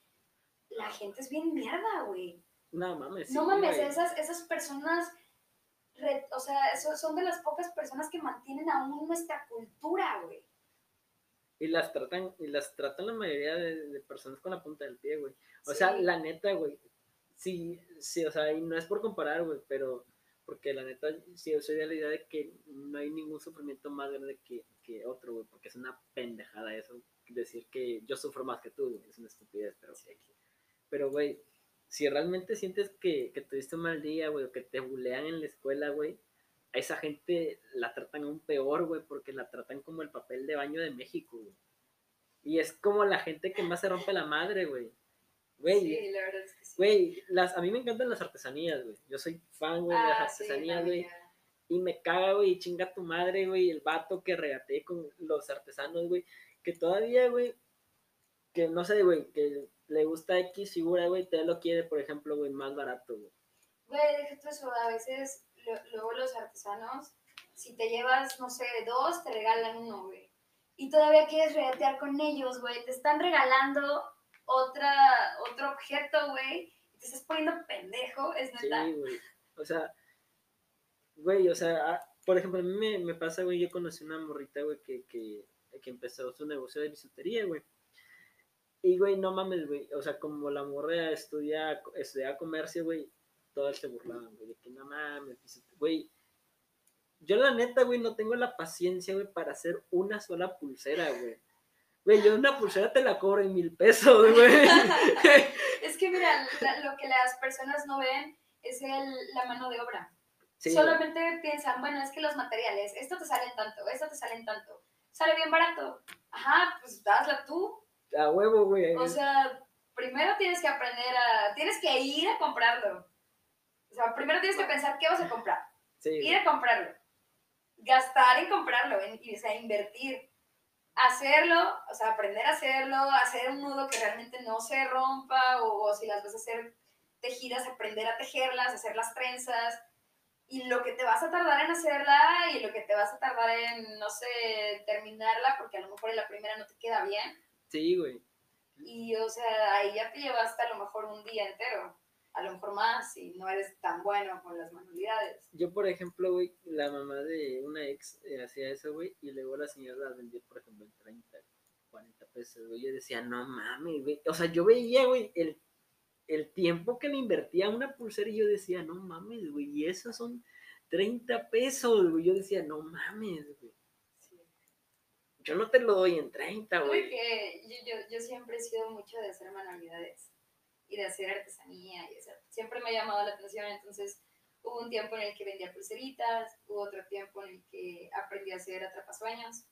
la gente es bien mierda, güey. No mames. no mames, güey. esas, esas personas, re- o sea, son de las pocas personas que mantienen aún nuestra cultura, güey. Y las tratan, y las tratan la mayoría de, de personas con la punta del pie, güey. O sea, la neta, güey. Sí, sí, o sea, y no es por comparar, güey, pero porque la neta, sí, yo soy de la idea de que no hay ningún sufrimiento más grande que, que otro, güey, porque es una pendejada eso, decir que yo sufro más que tú, güey, es una estupidez, pero Pero, güey, si realmente sientes que, que tuviste un mal día, güey, o que te bulean en la escuela, güey, a esa gente la tratan aún peor, güey, porque la tratan como el papel de baño de México, güey. Y es como la gente que más se rompe la madre, güey. Güey, Sí, la verdad es que sí. güey, las, a mí me encantan las artesanías, güey. Yo soy fan, güey, de las Ah, sí, artesanías, la güey. y me caga, güey, chinga tu madre, güey, el vato que regateé con los artesanos, güey, que todavía, güey, que no sé, güey, que le gusta X figura, güey, te lo quiere, por ejemplo, güey, más barato, güey. Güey, deja tú eso, a veces lo- luego los artesanos, si te llevas, no sé, dos, te regalan uno, güey. Y todavía quieres regatear con ellos, güey. Te están regalando otra, otro objeto, güey. Y te estás poniendo pendejo, es neta. Sí, güey. O sea, güey, o sea, ah, por ejemplo, a mí me, me pasa, güey, yo conocí una morrita, güey, que, que, que empezó su negocio de bisutería, güey. Y, güey, no mames, güey. O sea, como la morra estudia, estudia comercio, güey, todas se burlaban, güey, de que no mames, güey. Yo, la neta, güey, no tengo la paciencia, güey, para hacer una sola pulsera, güey. Güey, yo una pulsera te la cobro en mil pesos, güey. Es que mira, lo que las personas no ven es el- la mano de obra. Sí, güey. Solamente piensan, bueno, es que los materiales, esto te salen tanto, esto te salen tanto. Sale bien barato. Ajá, pues hazla tú. a huevo, güey. O sea, primero tienes que aprender a. Tienes que ir a comprarlo. O sea, primero tienes que pensar qué vas a comprar. Sí, Ir güey. a comprarlo. Gastar en comprarlo. En, o sea, invertir. Hacerlo, o sea, aprender a hacerlo. Hacer un nudo que realmente no se rompa. O, o si las vas a hacer tejidas, aprender a tejerlas, hacer las trenzas. Y lo que te vas a tardar en hacerla y lo que te vas a tardar en, no sé, terminarla, porque a lo mejor en la primera no te queda bien. Sí, güey. Y, o sea, ahí ya te llevaste a lo mejor un día entero, a lo mejor más, si no eres tan bueno con las manualidades. Yo, por ejemplo, güey, la mamá de una ex eh, hacía eso, güey, y luego la señora las vendía, por ejemplo, en 30, 40 pesos, güey. Yo decía, no mames, güey. O sea, yo veía, güey, el, el tiempo que le invertía a una pulsera y yo decía, no mames, güey, y esos son 30 pesos, güey. Yo decía, no mames, güey. Yo no te lo doy en 30, güey. Porque yo, yo, yo siempre he sido mucho de hacer manualidades y de hacer artesanía y eso. Siempre me ha llamado la atención, entonces hubo un tiempo en el que vendía pulseritas, hubo otro tiempo en el que aprendí a hacer atrapasueños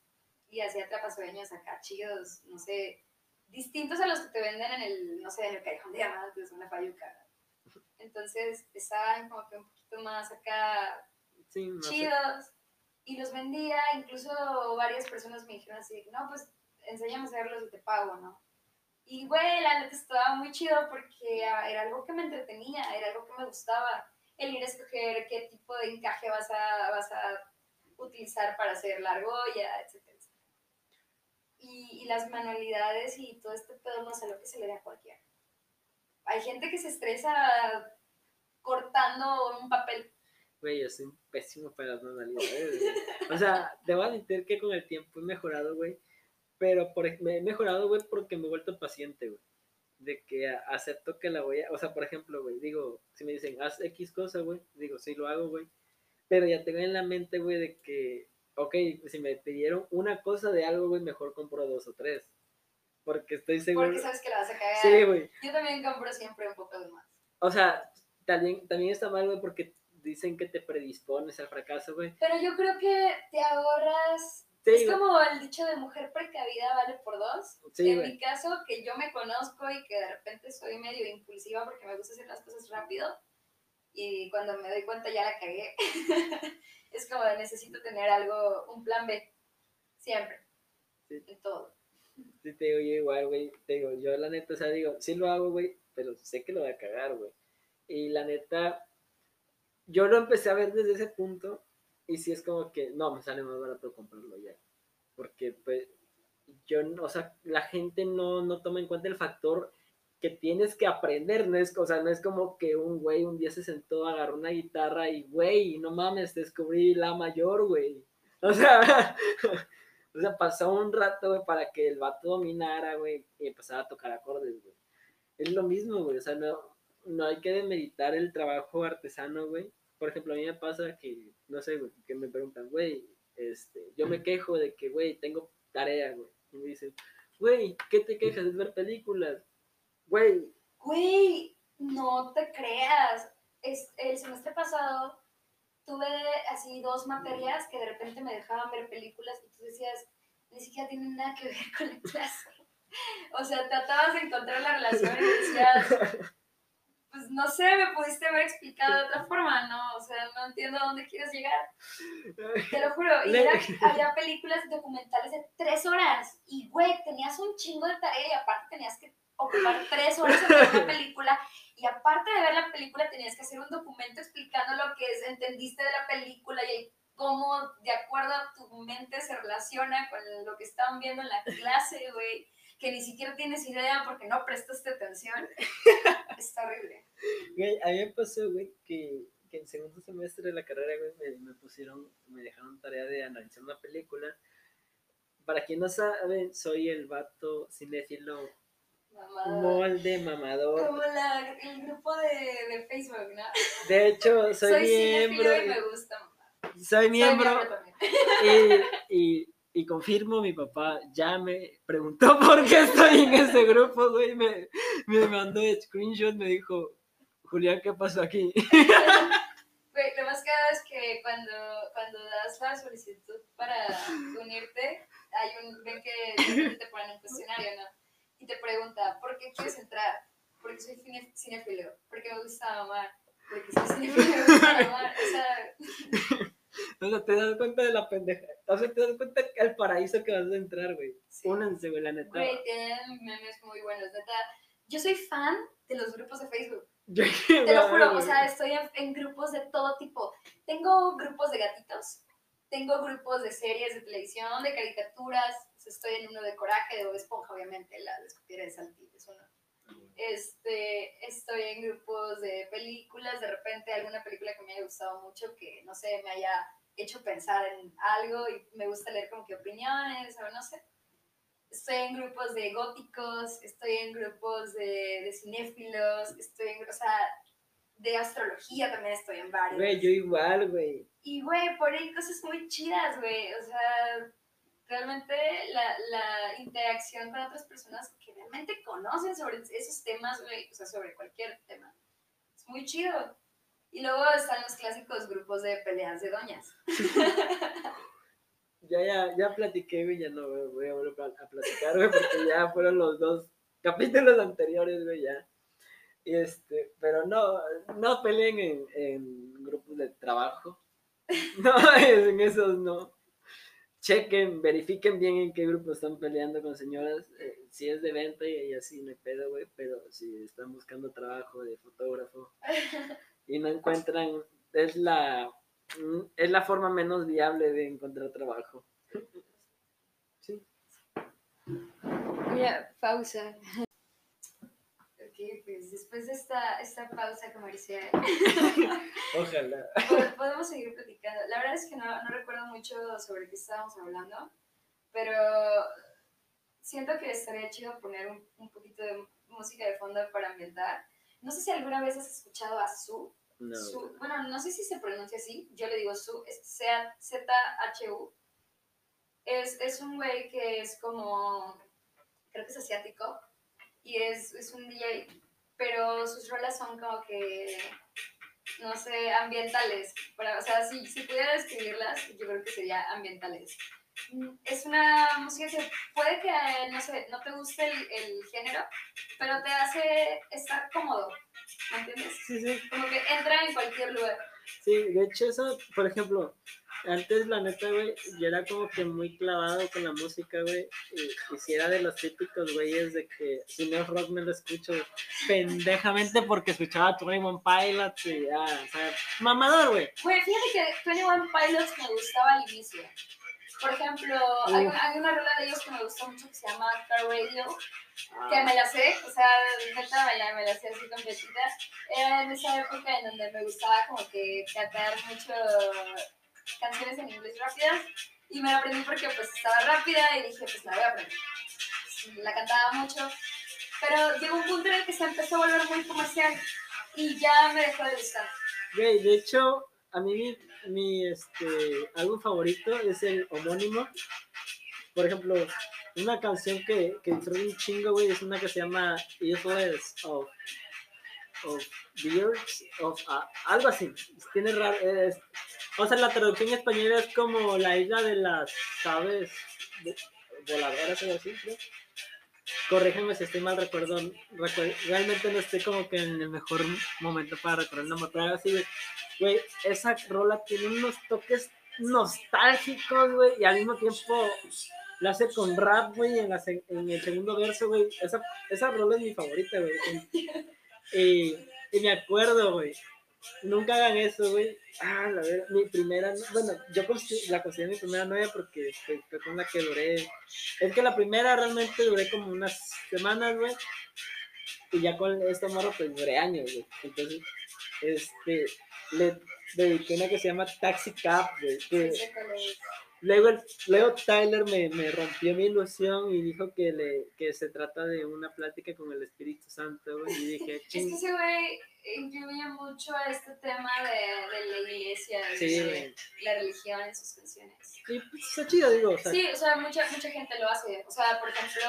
y hacía atrapasueños acá chidos, no sé, distintos a los que te venden en el, no sé, en el Callejón de Diamantes, una fayuca. Entonces estaban como que un poquito más acá Sí, no sé. chidos y los vendía, incluso varias personas me dijeron así, no, pues enséñame a hacerlos y te pago, ¿no? Y güey, la neta estaba muy chido porque ah, era algo que me entretenía, era algo que me gustaba, el ir a escoger qué tipo de encaje vas a, vas a utilizar para hacer la argolla, etcétera. Y, y las manualidades y todo este pedo no es algo que se le dé a cualquiera. Hay gente que se estresa cortando un papel Güey, yo soy pésimo para las manualidades. O sea, debo admitir que con el tiempo he mejorado, güey. Pero por, me he mejorado, güey, porque me he vuelto paciente, güey. De que acepto que la voy a... O sea, por ejemplo, güey, digo, si me dicen, haz X cosa, güey, digo, sí lo hago, güey. Pero ya tengo en la mente, güey, de que, ok, si me pidieron una cosa de algo, güey, mejor compro dos o tres. Porque estoy seguro... porque sabes que la vas a cagar. Sí, güey. Yo también compro siempre un poco de más. O sea, también, también está mal, güey, porque dicen que te predispones al fracaso, güey. Pero yo creo que te ahorras. Sí, es güey. como el dicho de mujer precavida vale por dos. Sí, en güey. mi caso, que yo me conozco y que de repente soy medio impulsiva porque me gusta hacer las cosas rápido. Y cuando me doy cuenta ya la cagué. es como de necesito tener algo, un plan B. Siempre. Sí. En todo. Sí, te digo yo igual, güey. Te digo, yo la neta, o sea, digo, sí lo hago, güey, pero sé que lo voy a cagar, güey. Y la neta, yo lo empecé a ver desde ese punto y sí es como que, no, me sale más barato comprarlo ya. Porque, pues, yo, o sea, la gente no, no toma en cuenta el factor que tienes que aprender, no es, o sea, no es como que un güey un día se sentó, agarró una guitarra y, güey, no mames, descubrí la mayor, güey. O sea, o sea, pasó un rato, güey, para que el vato dominara, güey, y empezara a tocar acordes, güey. Es lo mismo, güey, o sea, no, no hay que demeritar el trabajo artesano, güey. Por ejemplo, a mí me pasa que, no sé, güey, que me preguntan, güey, este, yo me quejo de que, güey, tengo tarea, güey. Y me dicen, güey, ¿qué te quejas? Es ver películas. Güey, Güey, no te creas. Es, el semestre pasado tuve así dos materias que de repente me dejaban ver películas y tú decías, ni siquiera tienen nada que ver con la clase. O sea, tratabas de encontrar la relación y decías, pues no sé, me pudiste haber explicado de otra forma, ¿no? O sea, no entiendo a dónde quieres llegar. Te lo juro, y era- había películas documentales de tres horas y, güey, tenías un chingo de tarea y aparte tenías que ocupar tres horas en ver una película y aparte de ver la película tenías que hacer un documento explicando lo que es, entendiste de la película y cómo de acuerdo a tu mente se relaciona con lo que estaban viendo en la clase, güey, que ni siquiera tienes idea porque no prestaste atención. Está horrible. Güey, a mí me pasó, güey, que, que en segundo semestre de la carrera, güey, me, me pusieron, me dejaron tarea de analizar una película. Para quien no sabe, soy el vato cinéfilo Mamá. molde mamador. Como la- el grupo de, de Facebook, ¿no? De hecho, soy, miembro, cinéfilo y me gusta. soy Soy miembro y, y confirmo, mi papá ya me preguntó por qué estoy en ese grupo, güey, me, me mandó screenshot, me dijo, Julián, ¿qué pasó aquí? Güey, lo más cagado es que cuando, cuando das la solicitud para unirte, hay un, ven que te ponen un cuestionario, ¿no? Y te pregunta, ¿por qué quieres entrar? Porque soy cine- cinéfilo, porque me gusta mamar, porque soy cinéfilo y me gusta mamar, o sea, O sea, te das cuenta de la pendeja, o sea, te das cuenta que al paraíso que vas a entrar, güey. sí. Únanse, güey, la neta. Güey, tienen memes muy buenos, neta. Yo soy fan de los grupos de Facebook. Yo- Te lo juro, o sea, estoy en, en grupos de todo tipo. Tengo grupos de gatitos, tengo grupos de series de televisión, de caricaturas, o sea, estoy en uno de Coraje, de Bob Esponja, obviamente, la de Saltillo, es uno. Este, estoy en grupos de películas, de repente alguna película que me haya gustado mucho, que no sé, me haya hecho pensar en algo y me gusta leer como que opiniones o no sé. Estoy en grupos de góticos, estoy en grupos de, de cinéfilos, estoy en, o sea, de astrología también estoy en varios. Güey, yo igual, güey. Y, güey, por ahí cosas muy chidas, güey. O sea, realmente la, la interacción con otras personas que realmente conocen sobre esos temas, o sea, sobre cualquier tema, es muy chido. Y luego están los clásicos grupos de peleas de doñas. ya, ya, ya platiqué, güey, ya no voy a volver a platicar, güey, porque ya fueron los dos capítulos anteriores, güey, ya. Este, pero no, no peleen en, en grupos de trabajo. No, en esos no. Chequen, verifiquen bien en qué grupo están peleando con señoras. eh, si es de venta y, así no hay pedo, güey, pero si están buscando trabajo de fotógrafo y no encuentran, es la, mm, es la forma menos viable de encontrar trabajo. Sí. Mira, pausa. Pues después de esta, esta pausa comercial, Ojalá. pod- podemos seguir platicando. La verdad es que no, no recuerdo mucho sobre qué estábamos hablando, pero siento que estaría chido poner un, un poquito de música de fondo para ambientar. No sé si alguna vez has escuchado a Su. No. Su- bueno, no sé si se pronuncia así, yo le digo Su, es Z- Z-H-U. Es, es un güey que es como, creo que es asiático, y es, es un DJ, pero sus rolas son como que, no sé, ambientales. Para, o sea, si, si pudiera describirlas, yo creo que sería ambientales. Es una música que puede que, no sé, no te guste el, el género, pero te hace estar cómodo, ¿me entiendes? Sí, sí. Como que entra en cualquier lugar. Sí, de hecho eso, por ejemplo, antes la neta, güey, yo era como que muy clavado con la música, güey, y, y si era de los típicos güeyes de que si no es rock no lo escucho güey, pendejamente porque escuchaba Twenty One Pilots y ya, o sea, mamador, güey. Güey, fíjate que 21 Pilots me gustaba al inicio. Por ejemplo, hay, hay una rola de ellos que me gustó mucho que se llama Car Radio, que Ah, me la sé, o sea, neta me la, me la sé así completita. Era en esa época en donde me gustaba como que cantar mucho canciones en inglés rápidas y me la aprendí porque pues estaba rápida y dije pues la voy a aprender. La cantaba mucho, pero llegó un punto en el que se empezó a volver muy comercial y ya me dejó de gustar. Güey, de hecho, a mí mi, este, álbum favorito es el homónimo. Por ejemplo, una canción que, que disfruto un chingo, güey, es una que se llama Isles of, of Beards, of, ah, algo así. Tiene raro, es- o sea, la traducción en español es como la isla de las aves voladoras, algo así, creo. Corrígeme si estoy mal, recuerdo, recuer- realmente no estoy como que en el mejor momento para recordar pero algo así, güey. Esa rola tiene unos toques nostálgicos, güey, y al mismo tiempo la hace con rap, güey, en, en el segundo verso, güey. Esa, esa rola es mi favorita, güey. Y, y me acuerdo, güey. Nunca hagan eso, güey. Ah, la verdad, mi primera, no- bueno, yo la considero mi primera novia porque este, fue con la que duré. Es que la primera realmente duré como unas semanas, güey. Y ya con esta morra, pues duré años, güey. Entonces, este, le dediqué una que se llama Taxi Cab, güey. Que. Luego, Tyler me, me rompió mi ilusión y dijo que, le, que se trata de una plática con el Espíritu Santo. güey, Y dije, Es que ching. ese güey incluye mucho este tema de, de la iglesia, de Sí, güey. la religión en sus canciones. Y pues, está chido, digo. O sea, Sí, o sea, mucha, mucha gente lo hace. O sea, por ejemplo,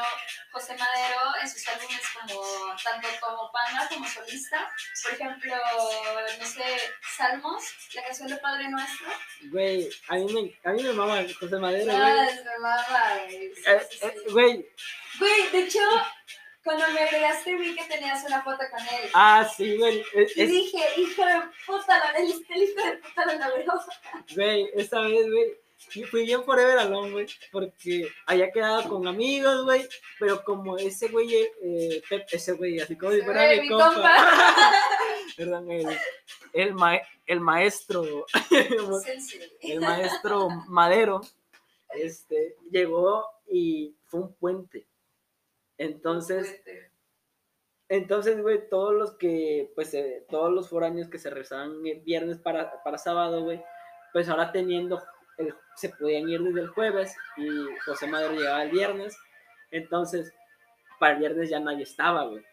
José Madero en sus álbumes como tanto como Panda como solista. Por ejemplo, no sé, Salmos, la canción de Padre Nuestro. Güey, a mí me, a mí me mama José Madero, Ah, güey. güey. Sí, Eh, eh, sí. Güey, Güey, de hecho, cuando me agregaste vi que tenías una foto con él. ah, sí, güey. es- Y es- dije, hijo de puta, la, el, el hijo de puta lo logró. Güey, esa vez, güey, fui bien forever alone, güey, porque había quedado con amigos, güey, pero como ese güey, eh, Pep, ese güey, así como si fuera mi mi compa. compa. Perdón, el, el, ma- el maestro, el maestro Madero, este, llegó y fue un puente. Entonces, entonces, güey, todos los que, pues, eh, todos los foráneos que se rezaban viernes para, para sábado, güey, pues ahora teniendo, el, se podían ir desde el jueves y José Madero llegaba el viernes, entonces, para el viernes ya nadie estaba, güey.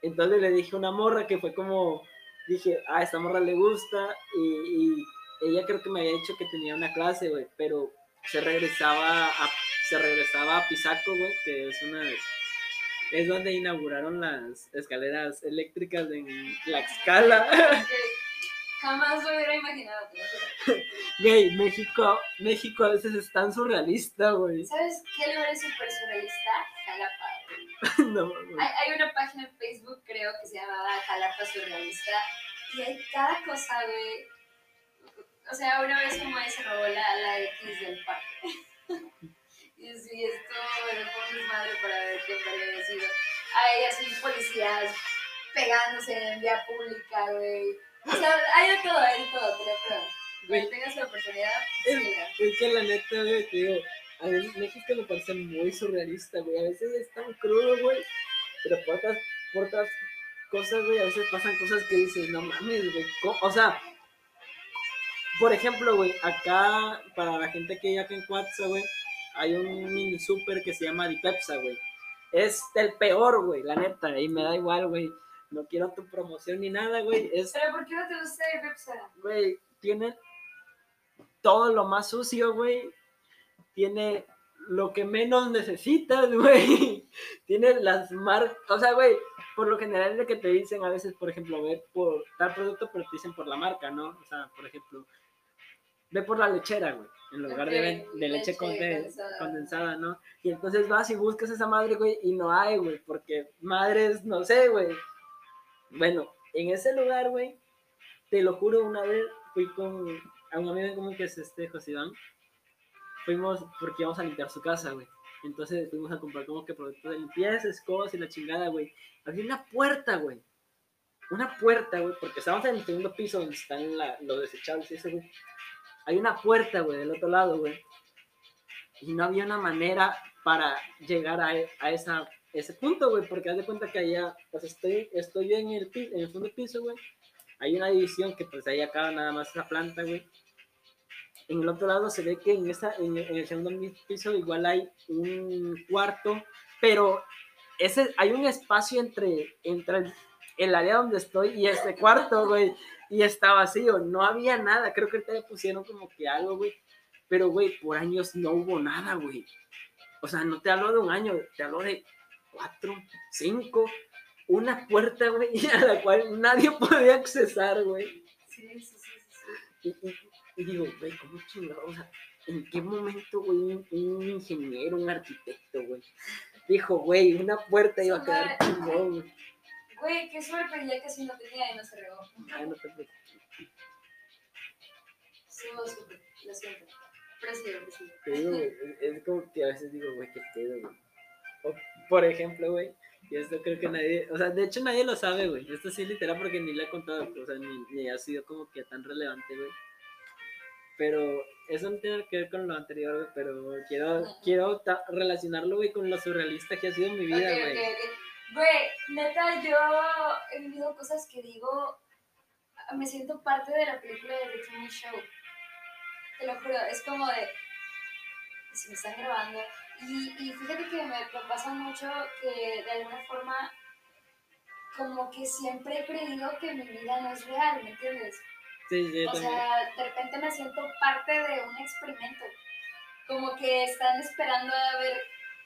Entonces le dije a una morra que fue como, dije, ah, esta morra le gusta y, y ella creo que me había dicho que tenía una clase, güey, pero se regresaba a, se regresaba a Pisaco, güey, que es una es donde inauguraron las escaleras eléctricas en Tlaxcala. Jamás lo hubiera imaginado. Güey, México, México a veces es tan surrealista, güey. ¿Sabes qué lugar es súper surrealista? Jalapa. güey. No, güey. Hay, hay una página en Facebook, creo, que se llamaba Jalapa Surrealista. Y hay cada cosa, güey. O sea, una vez como ahí se robó la, la X del parque. y sí, esto, bueno, fue un desmadre para ver qué había sido. Hay así policías pegándose en vía pública, güey. O sea, hay de todo, hay de todo, te lo creo. Cuando tengas la oportunidad, síguela. es que la neta, güey, te digo, a mí México me parece muy surrealista, güey. A veces es tan crudo, güey. Pero por otras, por otras cosas, güey, a veces pasan cosas que dices, no mames, güey. O sea, por ejemplo, güey, acá, para la gente que vive acá en Cuatza, güey, hay un mini super que se llama Dipepsa, güey. Es el peor, güey, la neta, y me da igual, güey. No quiero tu promoción ni nada, güey. Es Pero ¿por qué no te gusta el Pepsa? güey, tiene todo lo más sucio, güey. Tiene lo que menos necesitas, güey. Tiene las marcas, o sea, güey, por lo general es lo que te dicen a veces, por ejemplo, ve por tal producto, pero te dicen por la marca, ¿no? O sea, por ejemplo, ve por la lechera, güey, en lugar de, de leche, leche conde- condensada. condensada, ¿no? Y entonces vas y buscas esa madre, güey, y no hay, güey, porque madres, no sé, güey. Bueno, en ese lugar, güey, te lo juro, una vez fui con a un amigo en común que es este José Iván. Fuimos porque íbamos a limpiar su casa, güey. Entonces fuimos a comprar como que productos de limpieza, escobas y la chingada, güey. Había una puerta, güey. Una puerta, güey, porque estábamos en el segundo piso donde están la- los desechables y eso, güey. Hay una puerta, güey, del otro lado, güey. Y no había una manera para llegar a, e- a esa, ese punto, güey, porque haz de cuenta que allá, pues estoy, estoy yo en el, en el segundo piso, güey. Hay una división que pues ahí acaba nada más esa planta, güey. En el otro lado se ve que en, esa, en, en el segundo piso igual hay un cuarto, pero ese, hay un espacio entre, entre el, el área donde estoy y este cuarto, güey. Y está vacío, no había nada. Creo que ahorita le pusieron como que algo, güey. Pero, güey, por años no hubo nada, güey. O sea, no te hablo de un año, te hablo de cuatro, cinco, una puerta, güey, a la cual nadie podía accesar, güey. Sí, sí, sí, sí. Y, y- y digo, güey, ¿cómo chingado? O sea, ¿en qué momento, güey, un, un ingeniero, un arquitecto, güey, dijo, güey, una puerta iba a quedar chingón, güey? Güey, qué suerte, ya casi no tenía y no se regó. Ay, no te. Estuvo súper, lo siento. Pero sí, pero sí. Te digo, güey, es, como que a veces digo, güey, qué pedo, güey. O, por ejemplo, güey, y esto creo que nadie, o sea, de hecho nadie lo sabe, güey. Esto sí literal porque ni le he contado, o sea, ni, ni ha sido como que tan relevante, güey. Pero eso no tiene que ver con lo anterior, güey, pero quiero, quiero relacionarlo, güey, con lo surrealista que ha sido mi vida, güey. Güey, neta, yo he vivido cosas que digo, me siento parte de la película de The Truman Show. Te lo juro, es como de, si me están grabando. Y, y fíjate que me, me pasa mucho que de alguna forma, como que siempre he creído que mi vida no es real, ¿me entiendes? Sí, sí, O también. sea, de repente me siento parte de un experimento. Como que están esperando a ver,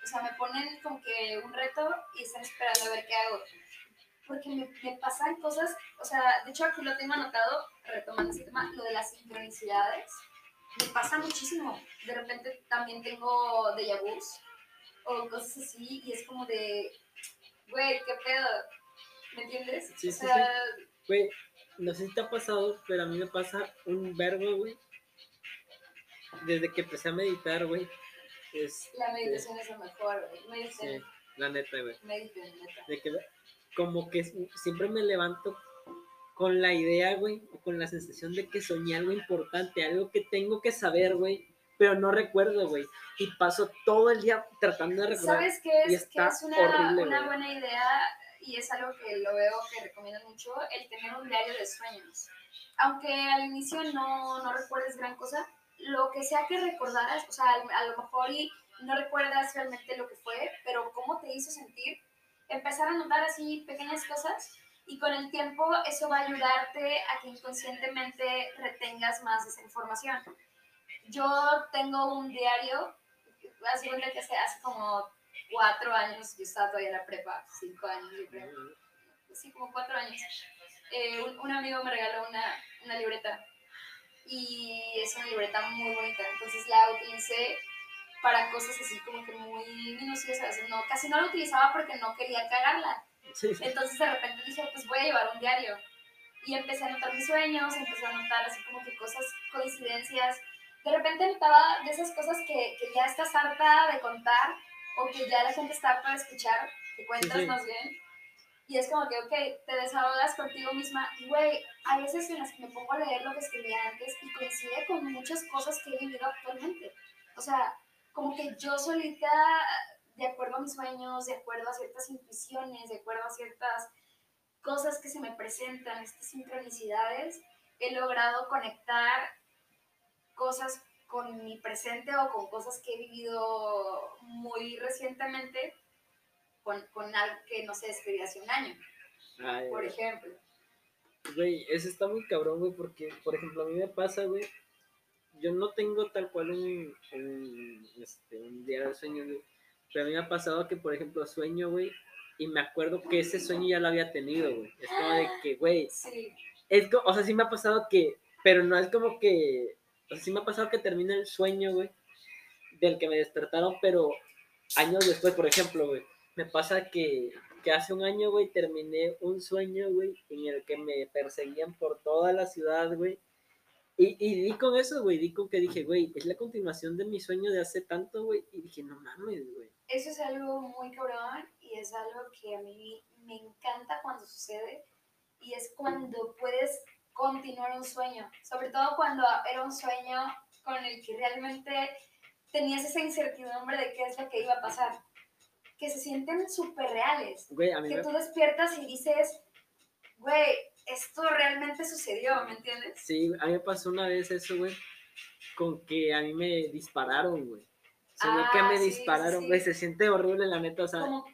o sea, me ponen como que un reto y están esperando a ver qué hago. Porque me, me pasan cosas, o sea, de hecho aquí lo tengo anotado, retomando ese tema, lo de las sincronicidades. Me pasa muchísimo. De repente también tengo déjà vus o cosas así y es como de, güey, qué pedo. ¿Me entiendes? Sí, o sí, sea, Güey, no sé si te ha pasado, pero a mí me pasa un verbo, güey. Desde que empecé a meditar, güey. Es, la meditación es lo mejor, güey. sí, la neta, güey. mediten, neta. de que como que siempre me levanto con la idea, güey, o con la sensación de que soñé algo importante, algo que tengo que saber, güey, pero no recuerdo, güey. Y paso todo el día tratando de recordar. ¿Sabes qué y es? Que es una, horrible, una buena idea y es algo que lo veo que recomiendo mucho, el tener un diario de sueños. Aunque al inicio no, no recuerdes gran cosa, lo que sea que recordaras, o sea, a, lo mejor y no recuerdas realmente lo que fue, pero cómo te hizo sentir, empezar a notar así pequeñas cosas y con el tiempo eso va a ayudarte a que inconscientemente retengas más esa información. Yo tengo un diario, hace que hace como cuatro años, yo estaba todavía en la prepa, cinco años yo creo, sí, como cuatro años, eh, un, un amigo me regaló una, una libreta y es una libreta muy bonita. Entonces la utilicé para cosas así como que muy minuciosas. No, casi no la utilizaba porque no quería cagarla. Sí, sí. Entonces de repente dije, pues voy a llevar un diario. Y empecé a anotar mis sueños, empecé a anotar así como que cosas, coincidencias. De repente notaba de esas cosas que, que ya estás harta de contar o que ya la gente está para escuchar, que cuentas sí. más bien. Y es como que, ok, te desahogas contigo misma. Y, güey, hay veces en las que me pongo a leer lo que escribía antes y coincide con muchas cosas que he vivido actualmente. O sea, como que yo solita, de acuerdo a mis sueños, de acuerdo a ciertas intuiciones, de acuerdo a ciertas cosas que se me presentan, estas sincronicidades, he logrado conectar cosas con mi presente o con cosas que he vivido muy recientemente con, con algo que no sé, escribí hace un año, Ay, por ejemplo. Güey, eso está muy cabrón, güey, porque, por ejemplo, a mí me pasa, güey, yo no tengo tal cual un, un, este, un diario de sueños, güey, pero a mí me ha pasado que, por ejemplo, sueño, güey, y me acuerdo que ese sueño ya lo había tenido, güey. Es como de que, güey, Sí, es o sea, sí me ha pasado que, pero no es como que, o sea, sí me ha pasado que termina el sueño, güey, del que me despertaron, pero años después, por ejemplo, güey, me pasa que, que hace un año, güey, terminé un sueño, güey, en el que me perseguían por toda la ciudad, güey. Y, y di con eso, güey, di con que dije, güey, es la continuación de mi sueño de hace tanto, güey. Y dije, no mames, güey. eso es algo muy cabrón y es algo que a mí me encanta cuando sucede y es cuando puedes continuar un sueño, sobre todo cuando era un sueño con el que realmente tenías esa incertidumbre de qué es lo que iba a pasar, que se sienten súper reales, Güey, a mí que me... tú despiertas y dices, güey, esto realmente sucedió, ¿me entiendes? Sí, a mí me pasó una vez eso, güey, con que a mí me dispararon, güey. Soñé Ah, que me sí, dispararon, sí. güey, se siente horrible, la neta, o sea, Como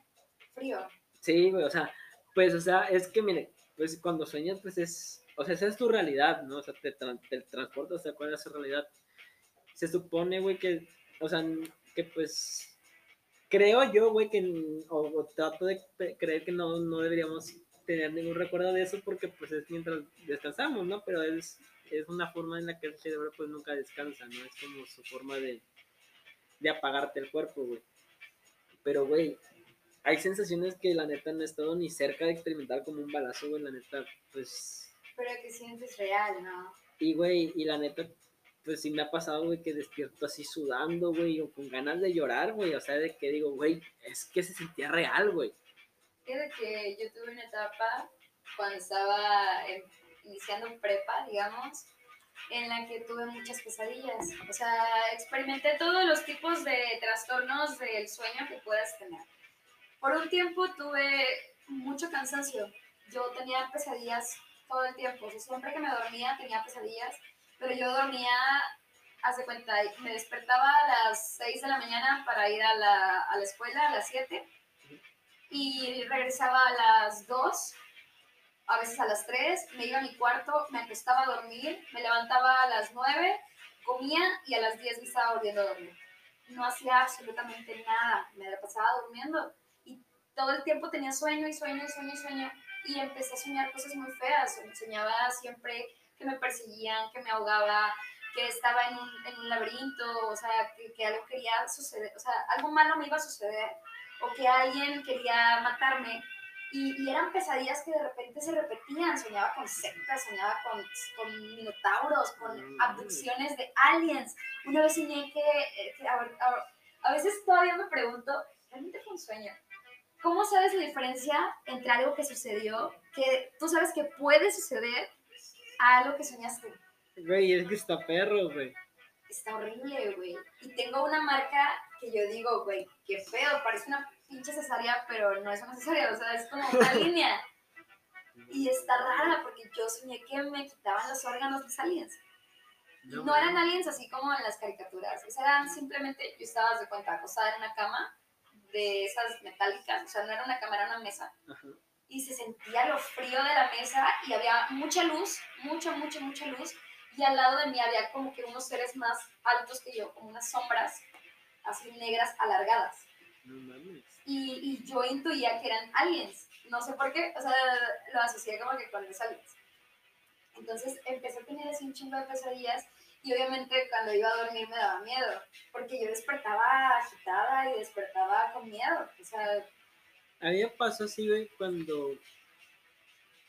frío. sí, güey, o sea, pues, o sea, es que, mire, pues cuando sueñas, pues es, o sea, esa es tu realidad, ¿no? O sea, te, te transportas, o sea, cuál es su realidad. Se supone, güey, que, o sea, que pues, creo yo, güey, que, o, o trato de creer que no, no deberíamos tener ningún recuerdo de eso porque, pues, es mientras descansamos, ¿no? Pero es, es una forma en la que el cerebro, pues, nunca descansa, ¿no? Es como su forma de, de apagarte el cuerpo, güey. Pero, güey, hay sensaciones que la neta no he estado ni cerca de experimentar como un balazo, güey, la neta, pues... Pero que sientes real, ¿no? Y, güey, y la neta, pues sí me ha pasado, güey, que despierto así sudando, güey, o con ganas de llorar, güey, o sea, de que digo, güey, es que se sentía real, güey. Fíjate que yo tuve una etapa cuando estaba iniciando prepa, digamos, en la que tuve muchas pesadillas. O sea, experimenté todos los tipos de trastornos del sueño que puedas tener. Por un tiempo tuve mucho cansancio. Yo tenía pesadillas todo el tiempo. O sea, siempre que me dormía tenía pesadillas, pero yo dormía, hace cuenta, me despertaba a las 6 de la mañana para ir a la, a la escuela a las 7 y regresaba a las 2, a veces a las 3, me iba a mi cuarto, me acostaba a dormir, me levantaba a las 9, comía y a las 10 me estaba volviendo a dormir. No hacía absolutamente nada, me pasaba durmiendo y todo el tiempo tenía sueño y sueño y sueño y sueño y empecé a soñar cosas muy feas. Soñaba siempre que me perseguían, que me ahogaba, que estaba en un, en un laberinto, o sea, que, que algo quería suceder, o sea, algo malo me iba a suceder o que alguien quería matarme. Y, y eran pesadillas que de repente se repetían. Soñaba con sectas, soñaba con, con minotauros, con Mm. abducciones de aliens. Una vez soñé que, eh, que a, a- a veces todavía me pregunto, ¿realmente fue un sueño? ¿Cómo sabes la diferencia entre algo que sucedió, que tú sabes que puede suceder, a algo que soñaste? Güey, es que está perro, güey. Está horrible, güey. Y tengo una marca que yo digo, güey, qué feo, parece una pinche cesárea, pero no es una cesárea, o sea, es como una línea. Y está rara porque yo soñé que me quitaban los órganos de aliens. Y no eran aliens así como en las caricaturas, o sea, eran simplemente, yo estaba de cuenta acostada en una cama de esas metálicas, o sea, no era una cama, era una mesa, Ajá. Y se sentía lo frío de la mesa y había mucha luz, mucha, mucha, mucha luz, y al lado de mí había como que unos seres más altos que yo, como unas sombras así negras alargadas. No mames. Y, y yo intuía que eran aliens, no sé por qué, o sea, lo asocié como que con los aliens. Entonces empecé a tener así un chingo de pesadillas y obviamente cuando iba a dormir me daba miedo, porque yo despertaba agitada y despertaba con miedo. O sea, A mí me pasó así, güey, cuando.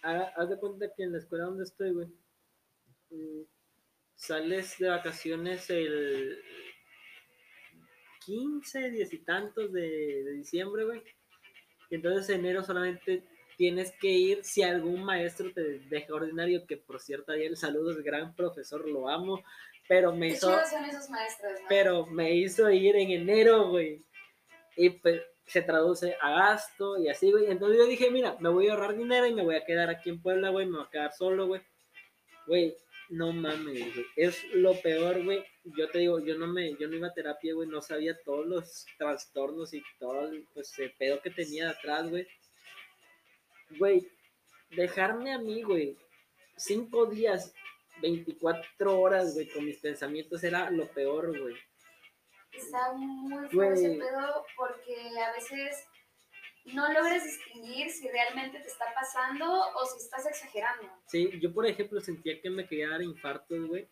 Haz de cuenta que en la escuela donde estoy, güey. mm, Sales de vacaciones el 15, 10 y tantos de, de diciembre, güey. Y entonces en enero solamente tienes que ir si algún maestro te deja ordinario, que por cierto, ayer saludos, gran profesor, lo amo, pero me qué hizo son esos maestros, ¿no? pero me hizo ir en enero, güey. Y pues se traduce a gasto y así, güey. Entonces yo dije, mira, me voy a ahorrar dinero y me voy a quedar aquí en Puebla, güey. Me voy a quedar solo, güey. Güey, no mames, güey. Es lo peor, güey. Yo te digo, yo no me, yo no iba a terapia, güey. No sabía todos los trastornos y todo el, pues, el pedo que tenía atrás, güey. Güey, dejarme a mí, güey, cinco días, 24 horas, güey, con mis pensamientos era lo peor, güey. Está muy feo ese pedo porque a veces no logras distinguir si realmente te está pasando o si estás exagerando. Sí, yo por ejemplo sentía que me quería dar infartos, güey.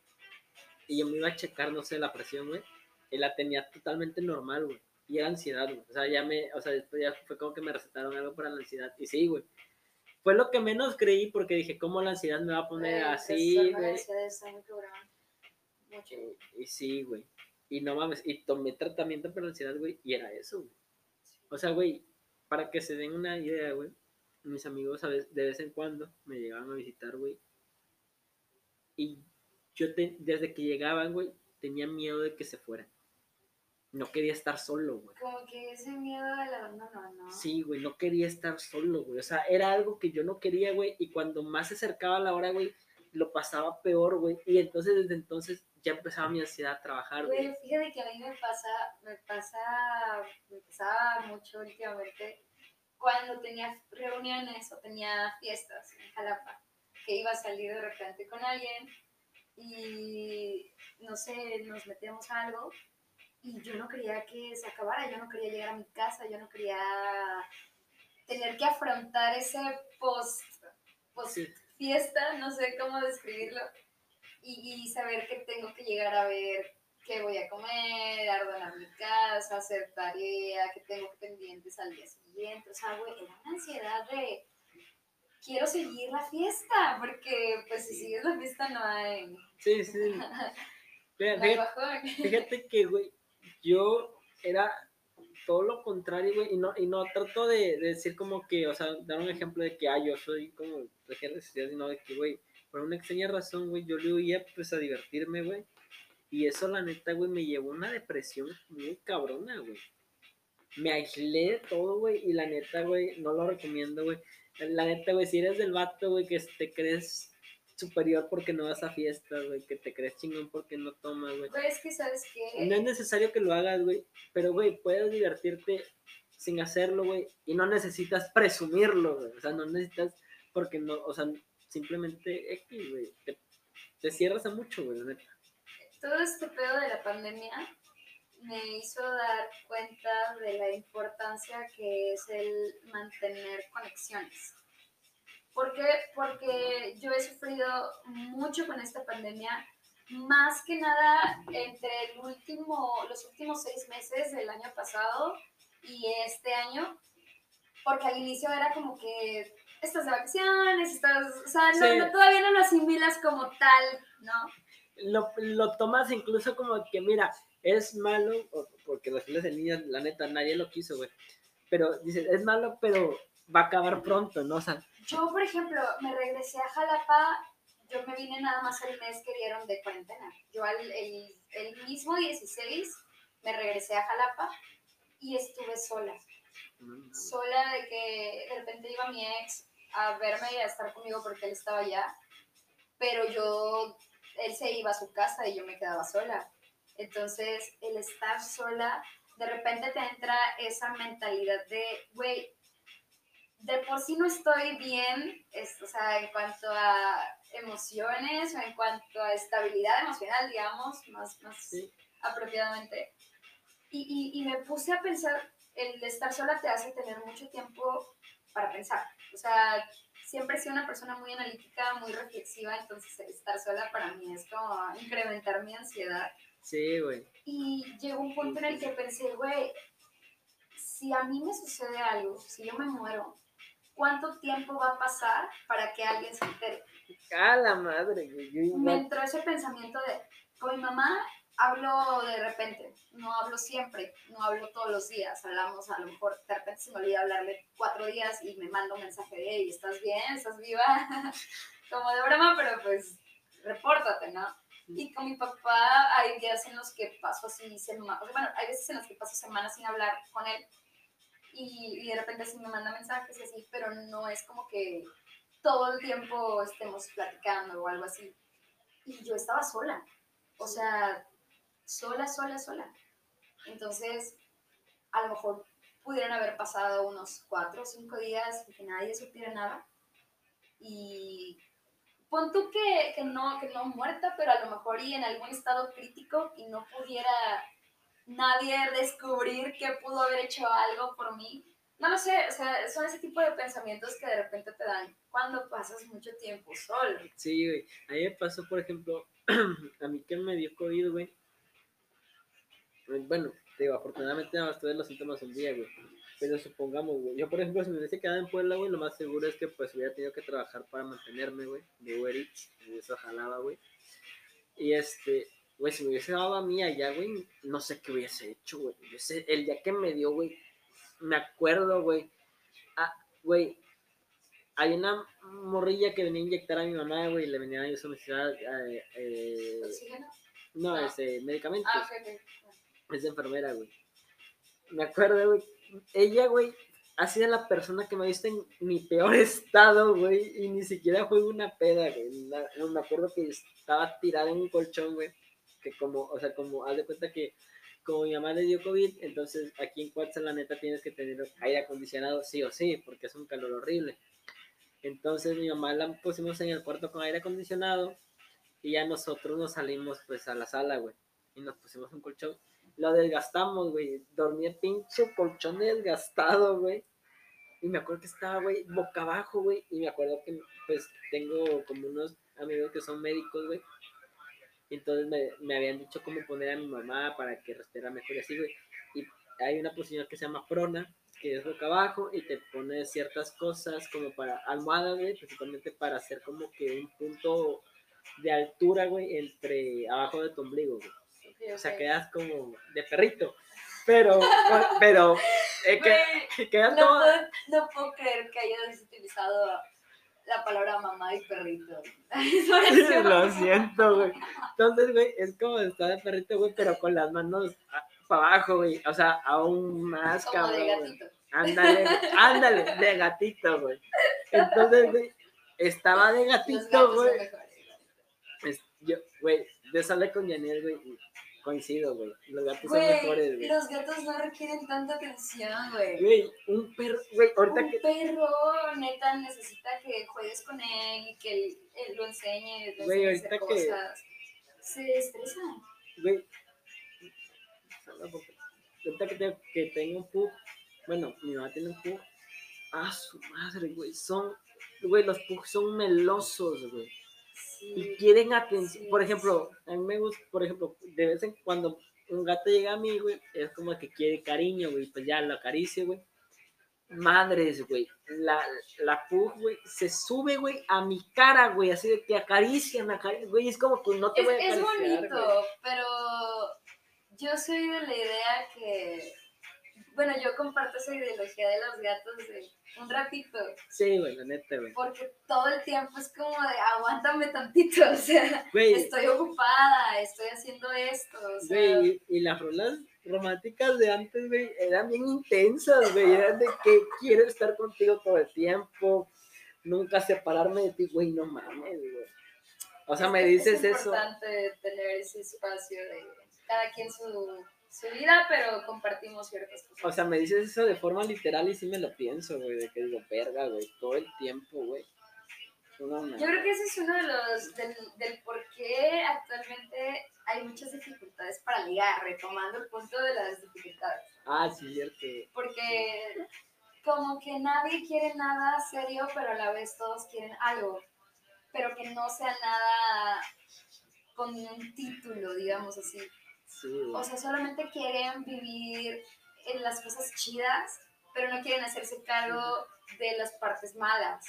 Y yo me iba a checar, no sé, la presión, güey. Y la tenía totalmente normal, güey. Y era ansiedad, güey. O sea, ya me, o sea, después ya fue como que me recetaron algo para la ansiedad. Y sí, güey. Fue lo que menos creí porque dije, ¿cómo la ansiedad me va a poner Güey, así, güey? y sí, güey. Y no mames, y tomé tratamiento para la ansiedad, güey. Y era eso, güey. O sea, güey, para que se den una idea, güey. Mis amigos a veces, de vez en cuando me llegaban a visitar, güey. Y yo te- desde que llegaban, güey, tenía miedo de que se fueran. No quería estar solo, güey. Como que ese miedo al abandono, ¿no? Sí, güey, no quería estar solo, güey. O sea, era algo que yo no quería, güey. Y cuando más se acercaba la hora, güey, lo pasaba peor, güey. Y entonces, desde entonces, ya empezaba mi ansiedad a trabajar, güey. Güey, fíjate que a mí me pasa, me pasa, me pasaba mucho últimamente cuando tenía reuniones o tenía fiestas en Jalapa, que iba a salir de repente con alguien y no sé, nos metíamos a algo y yo no quería que se acabara, yo no quería llegar a mi casa, yo no quería tener que afrontar ese post, post Sí. fiesta, no sé cómo describirlo, y, y saber que tengo que llegar a ver qué voy a comer, ordenar mi casa, hacer tarea, que tengo pendientes al día siguiente. O sea, güey, era una ansiedad de quiero seguir la fiesta, porque pues si sigues la fiesta no hay, Sí, sí. Fíjate, fíjate que, güey, yo era todo lo contrario, güey, y no, y no trato de, de decir como que, o sea, dar un ejemplo de que, ah, yo soy como de que de que, güey, por una extraña razón, güey, yo le huía, pues, a divertirme, güey, y eso, la neta, güey, me llevó a una depresión muy cabrona, güey. Me aislé de todo, güey, y la neta, güey, no lo recomiendo, güey. La neta, güey, si eres del vato, güey, que te crees superior porque no vas a fiestas, güey, que te crees chingón porque no tomas, güey. Güey, es que sabes que No es necesario que lo hagas, güey. Pero, güey, puedes divertirte sin hacerlo, güey. Y no necesitas presumirlo, güey. O sea, no necesitas, porque no, o sea, simplemente X, güey. Te, te cierras a mucho, güey, la neta. todo este pedo de la pandemia me hizo dar cuenta de la importancia que es el mantener conexiones. ¿Por qué? Porque yo he sufrido mucho con esta pandemia, más que nada entre el último, los últimos seis meses del año pasado y este año, porque al inicio era como que estás de vacaciones, estás, o sea, no- Sí. no- todavía no lo asimilas como tal, ¿no? Lo, lo tomas incluso como que, mira, es malo, porque los filas de niños, la neta, nadie lo quiso, güey. Pero dices, es malo, pero va a acabar pronto, ¿no? O sea, Yo, por ejemplo, me regresé a Jalapa, yo me vine nada más el mes que dieron de cuarentena. Yo al, el, el mismo 16 me regresé a Jalapa y estuve sola. Sola de que de repente iba mi ex a verme y a estar conmigo porque él estaba allá, pero yo, él se iba a su casa y yo me quedaba sola. Entonces, el estar sola, de repente te entra esa mentalidad de, güey, de por sí no estoy bien, es- o sea, en cuanto a emociones o en cuanto a estabilidad emocional, digamos, más, más Sí. apropiadamente. Y, y, y me puse a pensar, el estar sola te hace tener mucho tiempo para pensar. O sea, siempre he sido una persona muy analítica, muy reflexiva, entonces estar sola para mí es como incrementar mi ansiedad. Sí, güey. Y llegó un punto en el que pensé, güey, si a mí me sucede algo, si yo me muero, ¿cuánto tiempo va a pasar para que alguien se entere? A la madre, güey. Me entró ese pensamiento de, con mi mamá hablo de repente, no hablo siempre, no hablo todos los días, hablamos a lo mejor, de repente se me olvida hablarle cuatro días y me manda un mensaje de, hey, ¿estás bien? ¿Estás viva? Como de broma, pero pues repórtate, ¿no? Y con mi papá hay días en los que paso así, sema- o sea, bueno, hay veces en los que paso semanas sin hablar con él y, y de repente sí me manda mensajes y así, pero no es como que todo el tiempo estemos platicando o algo así. Y yo estaba sola, o sea, sola, sola, sola. Entonces, a lo mejor pudieron haber pasado unos cuatro o cinco días y que nadie supiera nada. Y pon tú que, que, no, que no muerta, pero a lo mejor y en algún estado crítico y no pudiera nadie descubrir que pudo haber hecho algo por mí. No lo sé, o sea, son ese tipo de pensamientos que de repente te dan cuando pasas mucho tiempo solo. Sí, güey. A mí me pasó, por ejemplo, a mí que me dio COVID, güey. Bueno, te digo, afortunadamente nada más tuve los síntomas un día, güey. Pero supongamos, güey. Yo, por ejemplo, si me hubiese quedado en Puebla, güey, lo más seguro es que pues hubiera tenido que trabajar para mantenerme, güey. De Uber Eats. Y eso jalaba, güey. Y este, güey, si me hubiese dado a mí allá, güey, no sé qué hubiese hecho, güey. Yo sé, el día que me dio, güey, me acuerdo, güey. Ah, güey, hay una morrilla que venía a inyectar a mi mamá, güey, y le venía a su necesidad, eh, eh, no, Ah. este, medicamentos. Ah, ok, ok. Es enfermera, güey. Me acuerdo, güey. Ella, güey, ha sido la persona que me ha visto en mi peor estado, güey. Y ni siquiera fue una peda, güey. Me acuerdo que estaba tirada en un colchón, güey. Que como, o sea, como, haz de cuenta que como mi mamá le dio COVID, entonces aquí en Cuatza, la neta, tienes que tener aire acondicionado sí o sí, porque es un calor horrible. Entonces mi mamá la pusimos en el cuarto con aire acondicionado y ya nosotros nos salimos pues a la sala, güey. Y nos pusimos un colchón lo desgastamos, güey. Dormí pinche colchón desgastado, güey. Y me acuerdo que estaba, güey, boca abajo, güey. Y me acuerdo que, pues, tengo como unos amigos que son médicos, güey. Entonces me, me habían dicho cómo poner a mi mamá para que respirara mejor y así, güey. Y hay una posición que se llama prona, que es boca abajo y te pone ciertas cosas como para almohada, güey, principalmente para hacer como que un punto de altura, güey, entre abajo de tu ombligo, güey. O sea, quedas como de perrito. Pero, pero, eh, que, Güey, queda no, todo. puedo, no puedo creer que hayas utilizado la palabra mamá y perrito. Lo siento, güey. Entonces, güey, es como estar de perrito, güey, pero con las manos para abajo, güey. O sea, aún más Como de cabrón. gatito. Ándale, ándale, de gatito, güey. Entonces, güey, estaba de gatito, güey. Yo, güey, yo salí con Daniel, güey, coincido, güey. Los gatos son mejores, güey. los gatos no requieren tanta atención, güey. Güey, un perro, güey, ahorita Un que. perro, neta, necesita que juegues con él y que él, él lo enseñe, Güey, ahorita que-. Se estresan. Güey. Ahorita que, te- que tengo un pug. Bueno, mi mamá tiene un pug. Ah, su madre, güey. Son. Güey, los pugs son melosos, güey. Y quieren atención. Por ejemplo, a mí me gusta, por ejemplo, de vez en cuando un gato llega a mí, güey, es como que quiere cariño, güey. Pues ya lo acaricio, güey. Madres, güey. La, la pug, güey, se sube, güey, a mi cara, güey. Así de que acaricia, me acaricia. Güey, es como que no te Es, voy a es acariciar, bonito, güey. pero yo soy de la idea que, bueno, yo comparto esa ideología de los gatos de un ratito, Sí, güey, la neta, güey. porque todo el tiempo es como de aguántame tantito, o sea, Güey, estoy ocupada, estoy haciendo esto, o sea, Güey, y, y las rolas románticas de antes, güey, eran bien intensas, güey. Eran de que quiero estar contigo todo el tiempo, nunca separarme de ti, güey, no mames, güey. O sea, me es- dices es eso. importante tener ese espacio de cada quien su, su vida, pero compartimos ciertas cosas. O sea, me dices eso de forma literal y sí me lo pienso, güey, de que digo, verga, güey, todo el tiempo, güey. No, no. Yo creo que ese es uno de los, del, del por qué actualmente hay muchas dificultades para ligar, retomando el punto de las dificultades. Ah, sí, cierto. Porque como que nadie quiere nada serio, pero a la vez todos quieren algo, pero que no sea nada con un título, digamos así. Sí. O sea, solamente quieren vivir en las cosas chidas, pero no quieren hacerse cargo de las partes malas.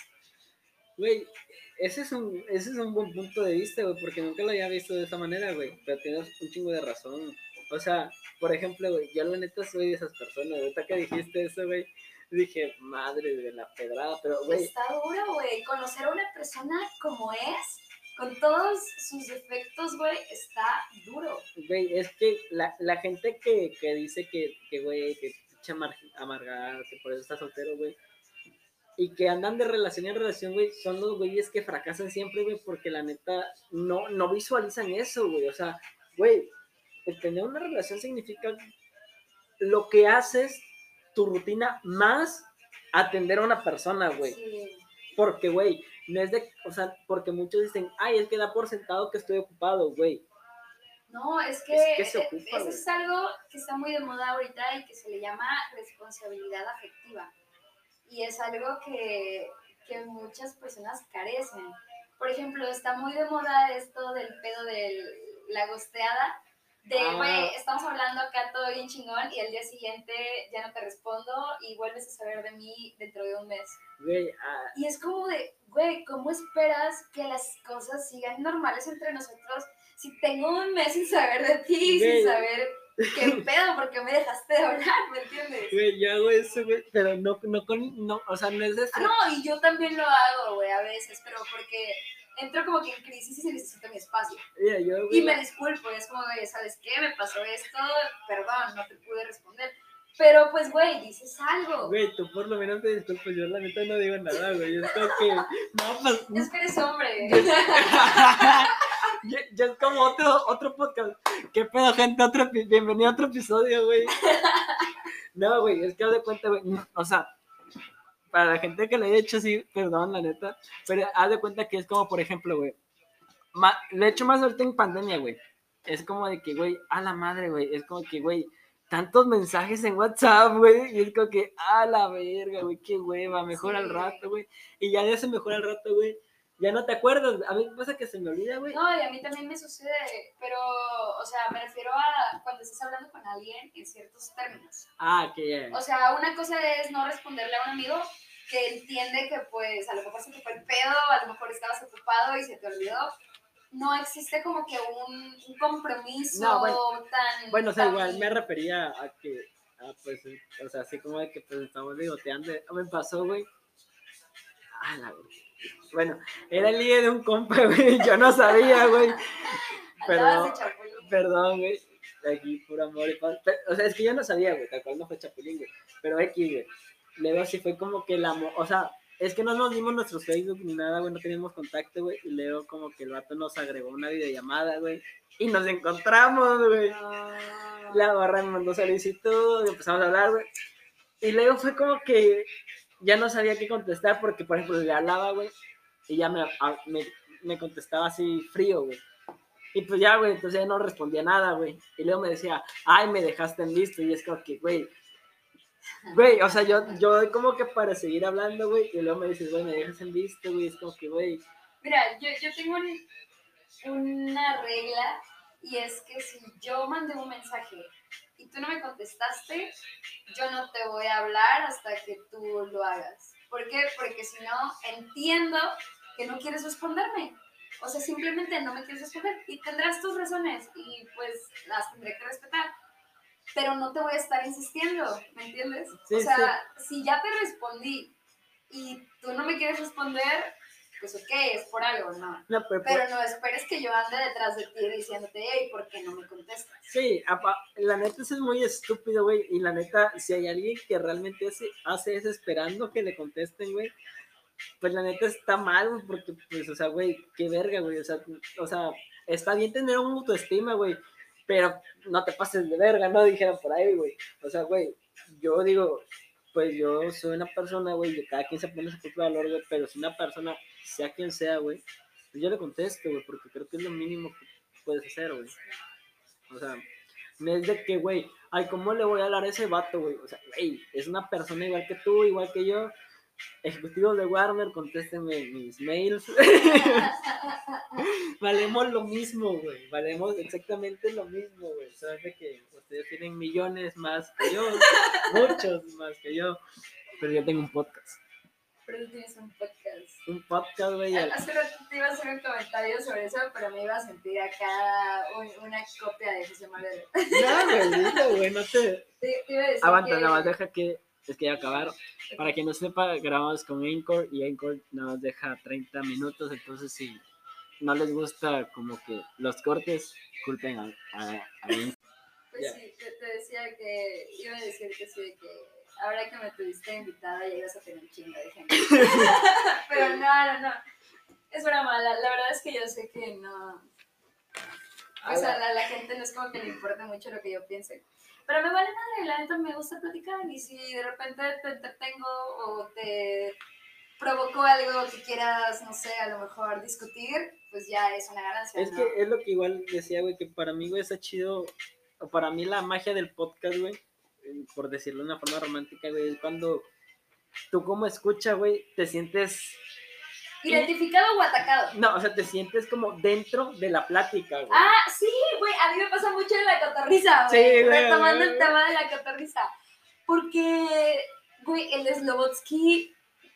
Güey, ese es un, ese es un buen punto de vista, güey, porque nunca lo había visto de esa manera, güey. Pero tienes un chingo de razón. O sea, por ejemplo, güey, yo la neta soy de esas personas. Ahorita que dijiste eso, güey, dije, madre de la pedrada, pero, güey, Está duro, güey. Conocer a una persona como es, con todos sus defectos, güey, está duro. güey, es que la, la gente que, que dice que, que, güey, que amar- amargada, que por eso está soltero, güey. Y que andan de relación en relación, güey, son los güeyes que fracasan siempre, güey, porque la neta no, no visualizan eso, güey. O sea, güey, el tener una relación significa lo que haces, tu rutina, más atender a una persona, güey. Sí. Porque, güey, no es de, o sea, porque muchos dicen, ay, es que da por sentado que estoy ocupado, güey. No, es que, Es que se eh, ocupa, eso es algo que está muy de moda ahorita y que se le llama responsabilidad afectiva. Y es algo que, que muchas personas carecen. Por ejemplo, está muy de moda esto del pedo de la gosteada. De, Ah. güey, estamos hablando acá todo bien chingón y al día siguiente ya no te respondo y vuelves a saber de mí dentro de un mes. Güey, ah, Y es como de, güey, ¿cómo esperas que las cosas sigan normales entre nosotros si tengo un mes sin saber de ti, Güey. sin saber qué pedo, porque me dejaste de hablar, ¿me entiendes? güey, yo hago eso, güey, pero no, no con, no, o sea, no es de Ah, no, y yo también lo hago, güey, a veces, pero porque entro como que en crisis y necesito mi espacio. Yo, Y me disculpo, y es como, güey, ¿sabes qué? Me pasó esto, perdón, no te pude responder. Pero pues, güey, dices algo. güey, tú por lo menos te disculpas, yo la neta no digo nada, güey, es como que, no, pues, Es que eres hombre. ya, ya es como otro, otro podcast, qué pedo, gente, otro, bienvenido a otro episodio, güey, no, güey, es que haz de cuenta, güey, o sea, para la gente que lo haya hecho así, perdón, la neta, pero haz de cuenta que es como, por ejemplo, güey, lo he hecho más ahorita en pandemia, güey, es como de que, güey, a la madre, güey, es como que, güey, tantos mensajes en WhatsApp, güey, y es como que, a la verga, güey, qué hueva, mejor al rato, güey, y ya de ese mejor al rato, güey, ya no te acuerdas, a mí me pasa que se me olvida, güey, No, y a mí también me sucede, pero, o sea, me refiero a cuando estás hablando con alguien en ciertos términos. ah, que ya, O sea, una cosa es no responderle a un amigo que entiende que, pues, a lo mejor se te fue el pedo, a lo mejor estabas ocupado y se te olvidó. No existe como que un, un compromiso No, bueno. tan... bueno, o sea, tan- igual me refería a que, a, pues, o sea, así como de que, pues, estamos ligoteando, me pasó, güey, ah, la verga. Bueno, era el líder de un compa, güey. Yo no sabía, güey. Chapulín. perdón, güey. Aquí, puro amor y paz. O sea, es que yo no sabía, güey. Tal cual no fue chapulín, güey. Pero X, güey. Luego sí fue como que el amor. O sea, es que no nos dimos nuestros Facebook ni nada, güey. No teníamos contacto, güey. Y luego como que el vato nos agregó una videollamada, güey. Y nos encontramos, güey. La barra me mandó solicitud, empezamos a hablar, güey. Y luego fue como que ya no sabía qué contestar porque, por ejemplo, le hablaba, güey, y ya me, me, contestaba así frío, güey. Y pues ya, güey, entonces ya no respondía nada, güey. Y luego me decía, ay, me dejaste en visto. Y es como que, güey, güey, o sea, yo, yo como que para seguir hablando, güey, y luego me dices, güey, me dejas en visto, güey, es como que, güey, Mira, yo, yo tengo un- una regla y es que si yo mandé un mensaje y tú no me contestaste, yo no te voy a hablar hasta que tú lo hagas. ¿Por qué? Porque si no, entiendo que no quieres responderme. O sea, simplemente no me quieres responder y tendrás tus razones y pues las tendré que respetar. Pero no te voy a estar insistiendo, ¿me entiendes? Sí, o sea, si ya te respondí y tú no me quieres responder, pues ok, es por algo, ¿no? no, pero, Pero no esperes que yo ande detrás de ti diciéndote, hey, ¿por qué no me contestas? Sí, apa- la neta eso es muy estúpido, güey. Y la neta, si hay alguien que realmente hace, hace eso esperando que le contesten, güey, pues la neta está mal, güey, porque, pues, o sea, güey, qué verga, güey. O sea, o sea, está bien tener un autoestima, güey, pero no te pases de verga, ¿no? Dijeron por ahí, güey. O sea, güey, yo digo, pues yo soy una persona, güey, que cada quien se pone su propio valor, güey, pero si una persona, sea quien sea, güey, pues yo le contesto, güey, porque creo que es lo mínimo que puedes hacer, güey. O sea, No es de que, güey, ay, ¿cómo le voy a hablar a ese vato, güey? O sea, güey, es una persona igual que tú, igual que yo. Ejecutivos de Warner, contéstenme mis mails. valemos lo mismo, güey. Valemos exactamente lo mismo, güey. Sabes de que ustedes tienen millones más que yo, muchos más que yo. Pero yo tengo un podcast. Pero tú tienes un podcast. Un podcast, güey. al- Hace rato te iba a hacer un comentario sobre eso, pero me iba a sentir acá un- una copia de José Manuel. Ya, güey, no te. Te, te iba a decir Aguanta, nada más deja que. Es que ya acabaron. Para quien no sepa, grabamos con Anchor y Anchor nada más deja 30 minutos. Entonces, si no les gusta como que los cortes, culpen a, a, a. Pues sí, te, te decía que iba a decir que sí, que ahora que me tuviste invitada ya ibas a tener un chingo de gente. Pero no, no, no. Es broma, la, la verdad es que yo sé que no. O sea, la, la gente no es como que le importe mucho lo que yo piense. Pero me vale madre, la neta me gusta platicar y si de repente te entretengo o te provoco algo que quieras, no sé, a lo mejor discutir, pues ya es una ganancia. Es ¿no? que es lo que igual decía, güey, que para mí, güey, está chido. O para mí, la magia del podcast, güey, por decirlo de una forma romántica, güey, es cuando tú, como escucha, güey, te sientes. Identificado o atacado. No, o sea, te sientes como dentro de la plática, güey. Ah, sí, güey, a mí me pasa mucho en la cotorriza, Sí, güey. güey, Retomando güey. el tema de la cotorriza. Porque, güey, el Slobotsky,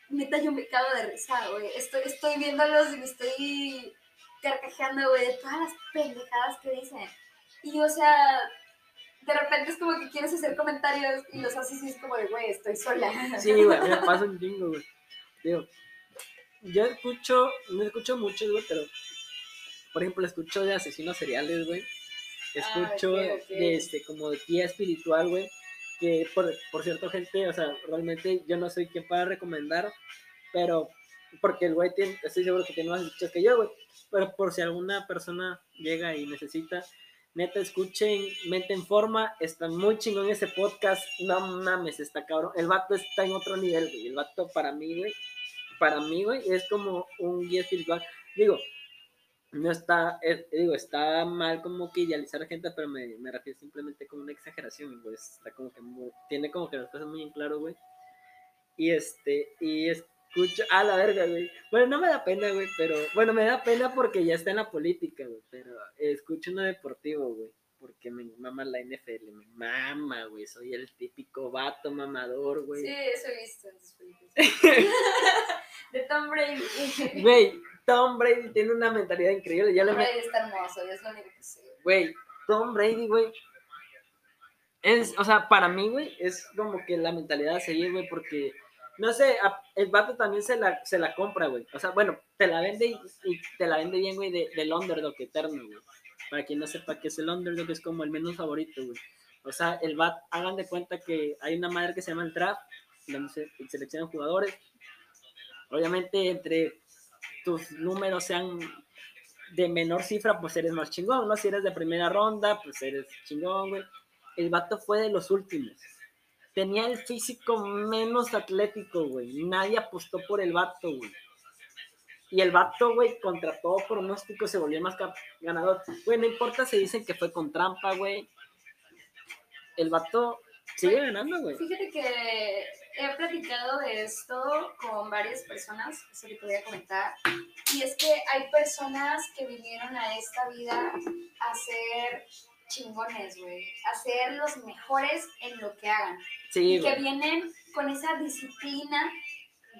neta, yo me cago de risa, güey. Estoy, estoy viéndolos y me estoy carcajeando, güey, de todas las pendejadas que dicen. Y, o sea, de repente es como que quieres hacer comentarios y los haces y es como de, güey, estoy sola. Sí, güey, me pasa un chingo, güey. Digo, yo escucho, no escucho mucho, güey, pero, por ejemplo, escucho de asesinos seriales, güey. Escucho Ah, ok. de, este, como de guía espiritual, güey. Que, por, por cierto, gente, o sea, realmente yo no soy quien para recomendar, pero, porque el güey tiene, estoy seguro que tiene más escuchas que yo, güey. Pero por si alguna persona llega y necesita, neta, escuchen Mente en Forma, está muy chingón ese podcast, no mames, está cabrón. El vato está en otro nivel, güey. El vato para mí, güey, para mí, güey, es como un guía espiritual. Digo, no está, eh, digo, está mal como que idealizar a gente, pero me, me refiero simplemente como una exageración. Está como que tiene como que las cosas muy en claro, güey. Y este, y escucho, a la verga, güey. Bueno, no me da pena, güey, pero, bueno, me da pena porque ya está en la política, güey, pero escucho uno deportivo, güey. Porque me mama la NFL, me mama, güey. Soy el típico vato mamador, güey. Sí, eso he visto en películas. de Tom Brady. Güey, Tom Brady tiene una mentalidad increíble. Ya Tom me- Brady está hermoso, es lo único que sé. Güey, Tom Brady, güey. Es, o sea, para mí, güey, es como que la mentalidad a seguir, güey, porque, no sé, el vato también se la, se la compra, güey. O sea, bueno, te la vende y, te la vende bien, güey, de- del underdog eterno, güey. Para quien no sepa qué es el underdog, es como el menos favorito, güey. O sea, el bat, hagan de cuenta que hay una madre que se llama el draft, donde se seleccionan jugadores. Obviamente, entre tus números sean de menor cifra, pues eres más chingón, ¿no? Si eres de primera ronda, pues eres chingón, güey. El vato fue de los últimos. Tenía el físico menos atlético, güey. Nadie apostó por el vato, güey. Y el vato, güey, contra todo pronóstico se volvió más ganador. Güey, no importa si dicen que fue con trampa, güey. El vato sigue ganando, güey. Fíjate que he platicado de esto con varias personas, eso que te voy a comentar, y es que hay personas que vinieron a esta vida a ser chingones, güey, a ser los mejores en lo que hagan, Sí, y que güey. vienen con esa disciplina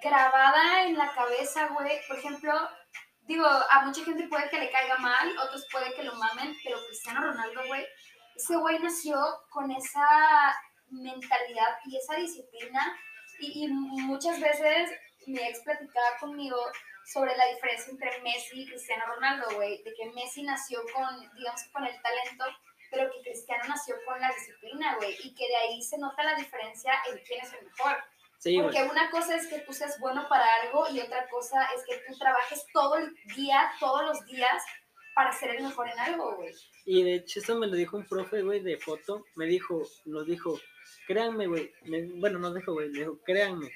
grabada en la cabeza, güey. Por ejemplo, digo, a mucha gente puede que le caiga mal, otros puede que lo mamen, pero Cristiano Ronaldo, güey, ese güey nació con esa mentalidad y esa disciplina y, y muchas veces mi ex platicaba conmigo sobre la diferencia entre Messi y Cristiano Ronaldo, güey, de que Messi nació con, digamos, con el talento, pero que Cristiano nació con la disciplina, güey, y que de ahí se nota la diferencia en quién es el mejor. Sí. Porque una cosa es que tú seas bueno para algo y otra cosa es que tú trabajes todo el día, todos los días, para ser el mejor en algo, güey. Y de hecho, eso me lo dijo un profe, güey, de foto. Me dijo, nos dijo, créanme, güey. Bueno, nos dijo, güey, me dijo, créanme.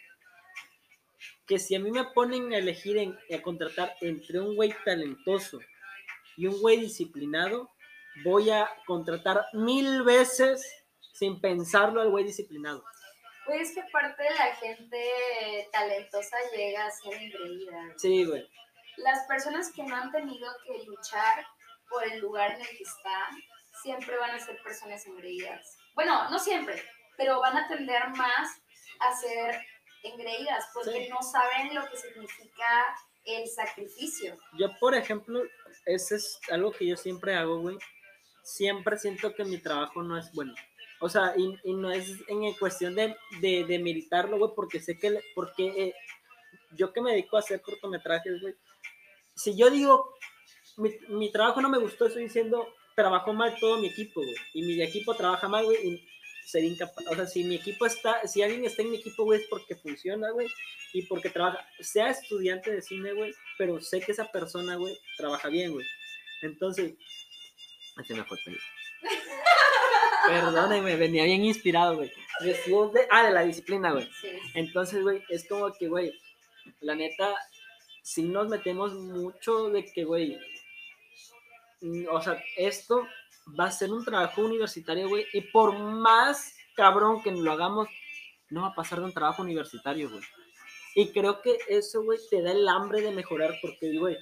Que si a mí me ponen a elegir, en, a contratar entre un güey talentoso y un güey disciplinado, voy a contratar mil veces sin pensarlo al güey disciplinado. Güey, es que parte de la gente talentosa llega a ser engreída. Sí, güey. Las personas que no han tenido que luchar por el lugar en el que están, siempre van a ser personas engreídas. Bueno, no siempre, pero van a tender más a ser engreídas porque Sí. no saben lo que significa el sacrificio. Yo, por ejemplo, ese es algo que yo siempre hago, güey. Siempre siento que mi trabajo no es bueno. O sea, y, no es en cuestión de, de, de militarlo, güey, porque sé que, porque eh, yo que me dedico a hacer cortometrajes, güey, si yo digo, mi, mi trabajo no me gustó, estoy diciendo, trabajó mal todo mi equipo, güey, y mi equipo trabaja mal, güey, y sería incapaz, o sea, si mi equipo está, si alguien está en mi equipo, güey, es porque funciona, güey, y porque trabaja, sea estudiante de cine, güey, pero sé que esa persona, güey, trabaja bien, güey. Entonces, Ay, se me fue el pelo. Perdónenme, venía bien inspirado, güey. De- ah, de la disciplina, güey. Sí. Entonces, güey, es como que, güey, la neta, si nos metemos mucho de que, güey, o sea, esto va a ser un trabajo universitario, güey, y por más cabrón que lo hagamos, no va a pasar de un trabajo universitario, güey. Y creo que eso, güey, te da el hambre de mejorar, porque, güey,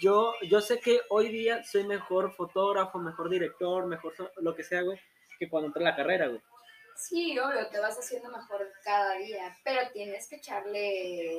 yo, yo sé que hoy día soy mejor fotógrafo, mejor director, mejor lo que sea, güey, que cuando entré a la carrera, güey. Sí, obvio, te vas haciendo mejor cada día, pero tienes que echarle,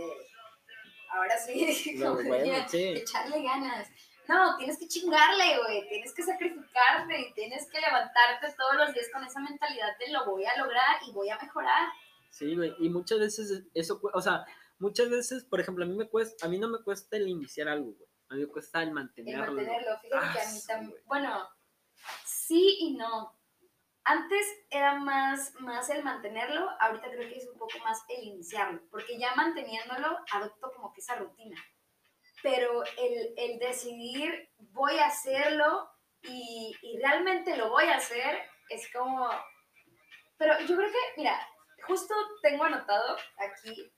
ahora sí, como bueno, diría, sí. echarle ganas. No, tienes que chingarle, güey, tienes que sacrificarte y tienes que levantarte todos los días con esa mentalidad de lo voy a lograr y voy a mejorar. Sí, güey, y muchas veces eso, o sea, muchas veces, por ejemplo, a mí me cuesta, a mí no me cuesta el iniciar algo, güey. A mí me cuesta el El mantenerlo. güey. mantenerlo, fíjate que a Ah, mí sí, también, bueno, sí y no. Antes era más, más el mantenerlo, ahorita creo que es un poco más el iniciarlo, porque ya manteniéndolo adopto como que esa rutina. Pero el, el decidir voy a hacerlo y, y realmente lo voy a hacer es como... Pero yo creo que, mira, justo tengo anotado aquí,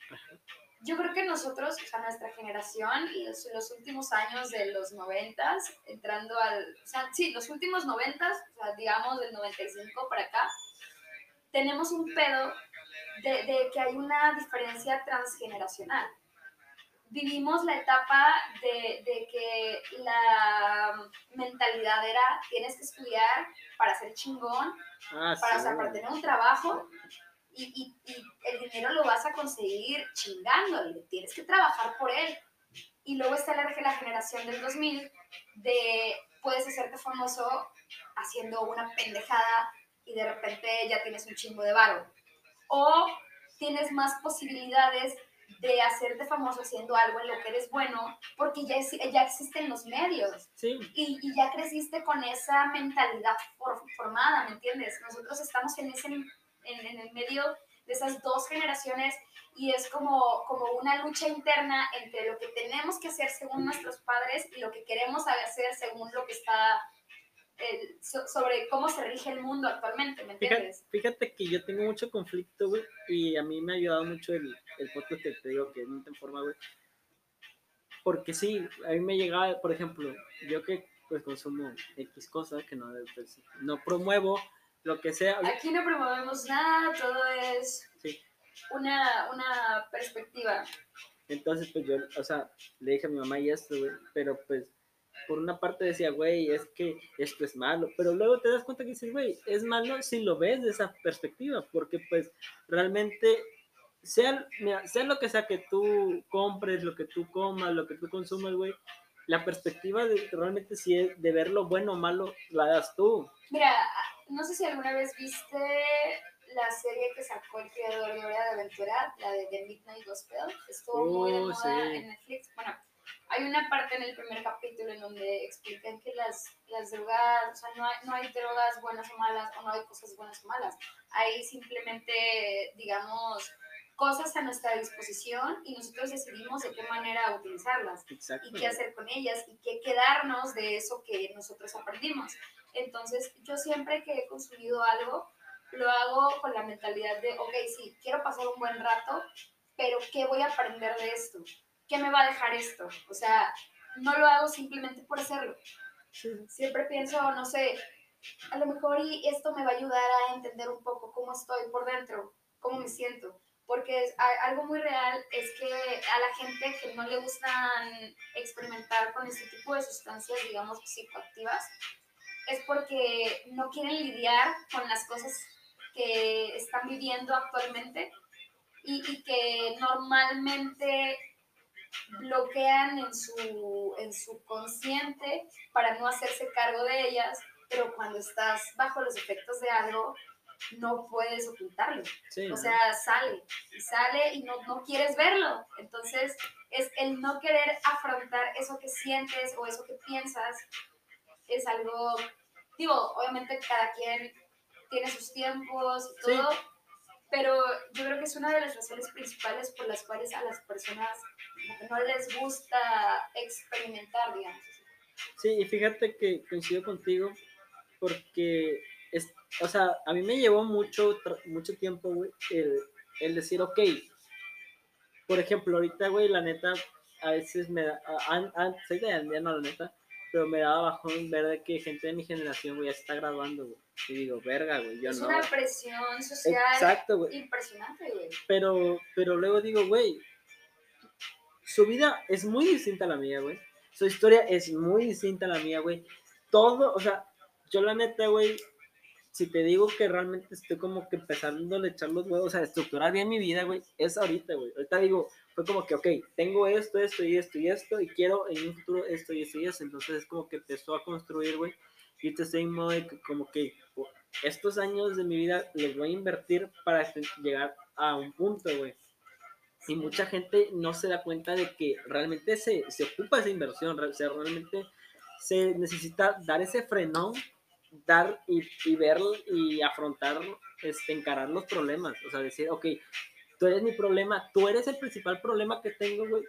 yo creo que nosotros, o sea, nuestra generación y los, los últimos años de los noventas, entrando al, o sea, sí, los últimos noventas, o sea, digamos del 95 para acá, tenemos un pedo de, de que hay una diferencia transgeneracional. Vivimos la etapa de, de que la mentalidad era tienes que estudiar para ser chingón, Ah, para, sí, o sea, para tener un trabajo y, y- y el dinero lo vas a conseguir chingándole, tienes que trabajar por él. Y luego está la, la generación del 2000 de puedes hacerte famoso haciendo una pendejada y de repente ya tienes un chingo de varo. O tienes más posibilidades de hacerte famoso haciendo algo en lo que eres bueno porque ya, es- ya existen los medios Sí, y, y ya creciste con esa mentalidad for- formada, ¿me entiendes? Nosotros estamos en, ese, en, en el medio de esas dos generaciones y es como, como una lucha interna entre lo que tenemos que hacer según nuestros padres y lo que queremos hacer según lo que está el- so- sobre cómo se rige el mundo actualmente, ¿me fíjate, entiendes? fíjate que yo tengo mucho conflicto, güey, y a mí me ha ayudado mucho el, el podcast que te digo que es en forma, güey. Porque sí, a mí me llegaba, por ejemplo, yo que pues consumo X cosas que no, pues, no promuevo, lo que sea. Aquí no promovemos nada, todo es Sí. una, una perspectiva. Entonces, pues yo, o sea, le dije a mi mamá y esto, güey, pero pues por una parte decía, güey, es que esto es malo, pero luego te das cuenta que dices, güey, es malo si lo ves de esa perspectiva, porque pues realmente, sea, mira, sea lo que sea que tú compres, lo que tú comas, lo que tú consumas, güey, la perspectiva de realmente si es de ver lo bueno o malo, la das tú. Mira, no sé si alguna vez viste la serie que sacó el creador de Hora de Aventura, la de The Midnight Gospel. Estuvo muy de Oh, moda sí. en Netflix. Bueno, hay una parte en el primer capítulo en donde explican que las, las drogas, o sea, no hay, no hay drogas buenas o malas, o no hay cosas buenas o malas. Hay simplemente, digamos, cosas a nuestra disposición y nosotros decidimos de qué manera utilizarlas Exacto. y qué hacer con ellas y qué quedarnos de eso que nosotros aprendimos. Entonces, yo siempre que he consumido algo, lo hago con la mentalidad de, ok, sí, quiero pasar un buen rato, pero ¿qué voy a aprender de esto? ¿Qué me va a dejar esto? O sea, no lo hago simplemente por hacerlo. Siempre pienso, no sé, a lo mejor y esto me va a ayudar a entender un poco cómo estoy por dentro, cómo me siento. Porque es, algo muy real es que a la gente que no le gustan experimentar con este tipo de sustancias, digamos, psicoactivas, es porque no quieren lidiar con las cosas que están viviendo actualmente y, y que normalmente bloquean en su, en su consciente para no hacerse cargo de ellas, pero cuando estás bajo los efectos de algo, no puedes ocultarlo. o sea, sale y sale y no, no quieres verlo. Entonces, es el no querer afrontar eso que sientes o eso que piensas, es algo, digo, obviamente cada quien tiene sus tiempos y todo, pero yo creo que es una de las razones principales por las cuales a las personas no les gusta experimentar, digamos. Sí, y fíjate que coincido contigo porque, es, o sea, a mí me llevó mucho, mucho tiempo, güey, el, el decir, ok, por ejemplo, ahorita, güey, la neta, a veces me da, soy de Andiano, la neta, pero me daba bajón ver de que gente de mi generación, güey, ya está graduando, güey. Y digo, verga, güey, yo es no. Es una presión social Exacto, güey. impresionante, güey. Pero, pero luego digo, güey, su vida es muy distinta a la mía, güey. Su historia es muy distinta a la mía, güey. Todo, o sea, yo la neta, güey, si te digo que realmente estoy como que empezando a echar los huevos, o sea, estructurar bien mi vida, güey, es ahorita, güey. Ahorita digo, fue como que, ok, tengo esto, esto y esto y esto, y quiero en un futuro esto y esto y esto. Entonces es como que empezó a construir, güey. Y te estoy en modo de que, como que estos años de mi vida los voy a invertir para llegar a un punto, güey. Y mucha gente no se da cuenta de que realmente se, se ocupa esa inversión, o sea, realmente se necesita dar ese frenón dar y, y ver y afrontar, este, encarar los problemas. O sea, decir, ok, tú eres mi problema, tú eres el principal problema que tengo, güey.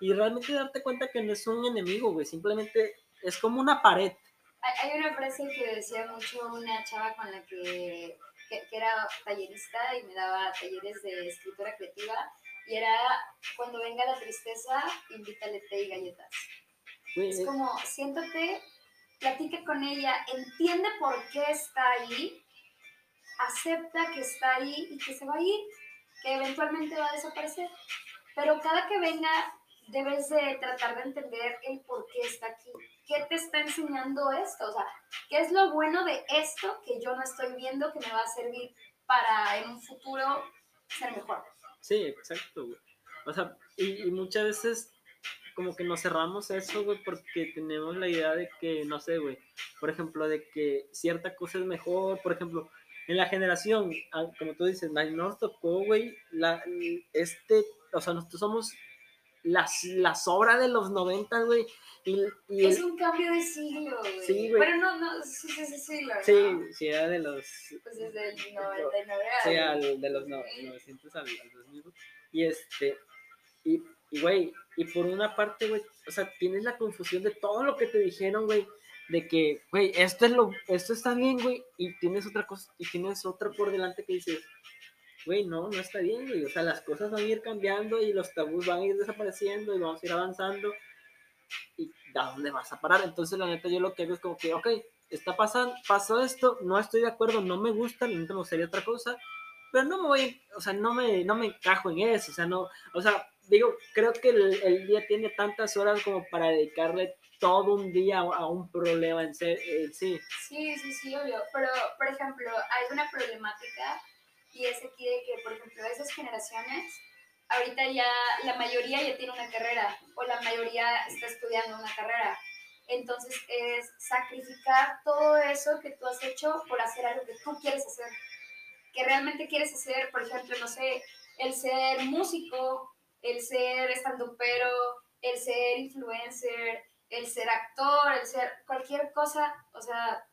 Y realmente darte cuenta que no es un enemigo, güey. Simplemente es como una pared. Hay una frase que decía mucho una chava con la que, que, era tallerista y me daba talleres de escritura creativa. Y era, cuando venga la tristeza, invítale té y galletas. es como, siéntate platica con ella, entiende por qué está ahí, acepta que está ahí y que se va a ir, que eventualmente va a desaparecer. Pero cada que venga, debes de tratar de entender el por qué está aquí. ¿Qué te está enseñando esto? O sea, ¿qué es lo bueno de esto que yo no estoy viendo que me va a servir para en un futuro ser mejor? Sí, exacto, O sea, y, y muchas veces como que nos cerramos eso, güey, porque tenemos la idea de que, no sé, güey, por ejemplo, de que cierta cosa es mejor, por ejemplo, en la generación, ah, como tú dices, nos tocó, güey, la, este, o sea, nosotros somos las, la sobra de los 90, güey. Y, es un cambio de siglo, güey. Sí, güey. Pero no, no, sí, sí, sí, siglo, ¿no? Sí, sí, era de los... Pues desde el 99 Sí, al, de los 900 al, al 2000, Y este, y y, güey, y por una parte, güey, o sea, tienes la confusión de todo lo que te dijeron, güey, de que, güey, esto es lo, esto está bien, güey, y tienes otra cosa, y tienes otra por delante que dices, güey, no, no está bien, güey, o sea, las cosas van a ir cambiando y los tabús van a ir desapareciendo y vamos a ir avanzando, y ¿a dónde vas a parar? Entonces, la neta, yo lo que hago es como que, ok, está pasando, pasó esto, no estoy de acuerdo, no me gusta, no me gustaría otra cosa, pero no me voy, o sea, no me, no me encajo en eso, o sea, no, o sea, digo, creo que el, día tiene tantas horas como para dedicarle todo un día a, un problema en sí. Sí, sí, sí, obvio. Pero, por ejemplo, hay una problemática y es aquí de que, por ejemplo, esas generaciones, ahorita ya la mayoría ya tiene una carrera o la mayoría está estudiando una carrera. Entonces es sacrificar todo eso que tú has hecho por hacer algo que tú quieres hacer. Que realmente quieres hacer, por ejemplo, no sé, el ser músico el ser pero el ser influencer, el ser actor, el ser cualquier cosa, o sea,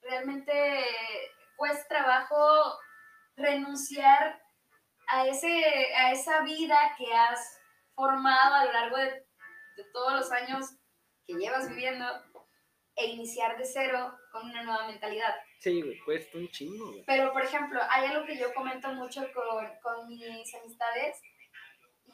realmente cuesta trabajo renunciar a, ese, a esa vida que has formado a lo largo de, de todos los años que llevas viviendo e iniciar de cero con una nueva mentalidad. Sí, güey, cuesta un chingo, güey. Pero, por ejemplo, hay algo que yo comento mucho con, con mis amistades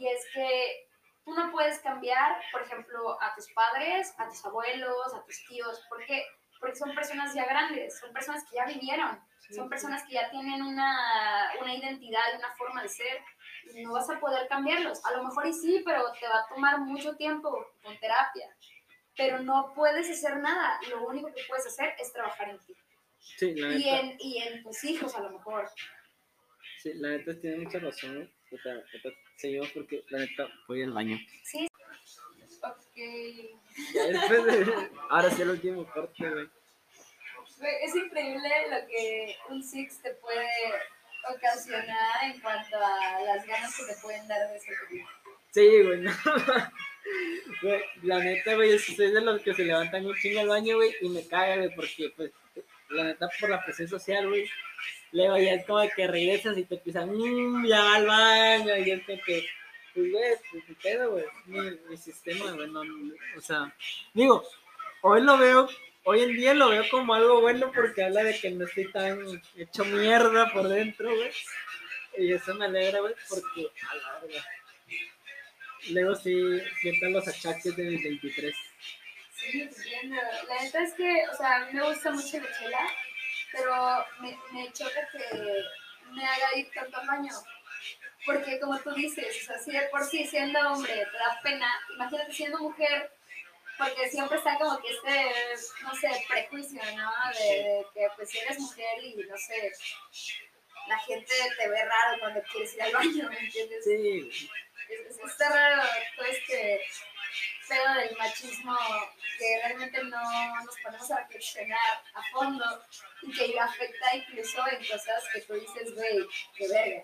y es que tú no puedes cambiar, por ejemplo, a tus padres, a tus abuelos, a tus tíos. ¿Por qué? Porque son personas ya grandes, son personas que ya vivieron, son personas que ya tienen una, una identidad y una forma de ser. Y no vas a poder cambiarlos. A lo mejor y sí, pero te va a tomar mucho tiempo con terapia. Pero no puedes hacer nada. Lo único que puedes hacer es trabajar en ti. Sí, la Y neta, en, y en tus hijos, a lo mejor. sí, la neta tiene mucha razón. güey. O sea, neta, seguimos porque la neta voy al baño. Sí. Ok. Ahora sí el último corte, güey. Es increíble lo que un Six te puede ocasionar en cuanto a las ganas que te pueden dar de ese tema. Sí, güey, no. Güey, la neta, güey, yo soy de los que se levantan un chingo al baño, güey, y me caga, güey, porque, pues, la neta, por la presión social, güey, luego ya es como que regresas y te empiezan, mmm, ya va al baño, y es que, pues, güey, pues, mi pedo, güey, mi, sistema, güey, o sea, digo, hoy lo veo, hoy en día lo veo como algo bueno porque habla de que no estoy tan hecho mierda por dentro, güey, y eso me alegra, güey, porque, a la verga. Luego sí siento los achaques de mis 23. Sí, entiendo. La neta es que, o sea, a mí me gusta mucho la chela, pero me, me choca que me haga ir tanto al baño. Porque como tú dices, o sea, si de por sí siendo hombre te da pena, imagínate siendo mujer, porque siempre está como que este, no sé, prejuicio, ¿no? De, de que pues si eres mujer y, no sé, la gente te ve raro cuando quieres ir al baño, ¿me entiendes? Sí, es, es- está raro todo este pedo del machismo que realmente no nos ponemos a reflexionar a fondo y que afecta incluso en cosas que tú dices, güey, qué verga.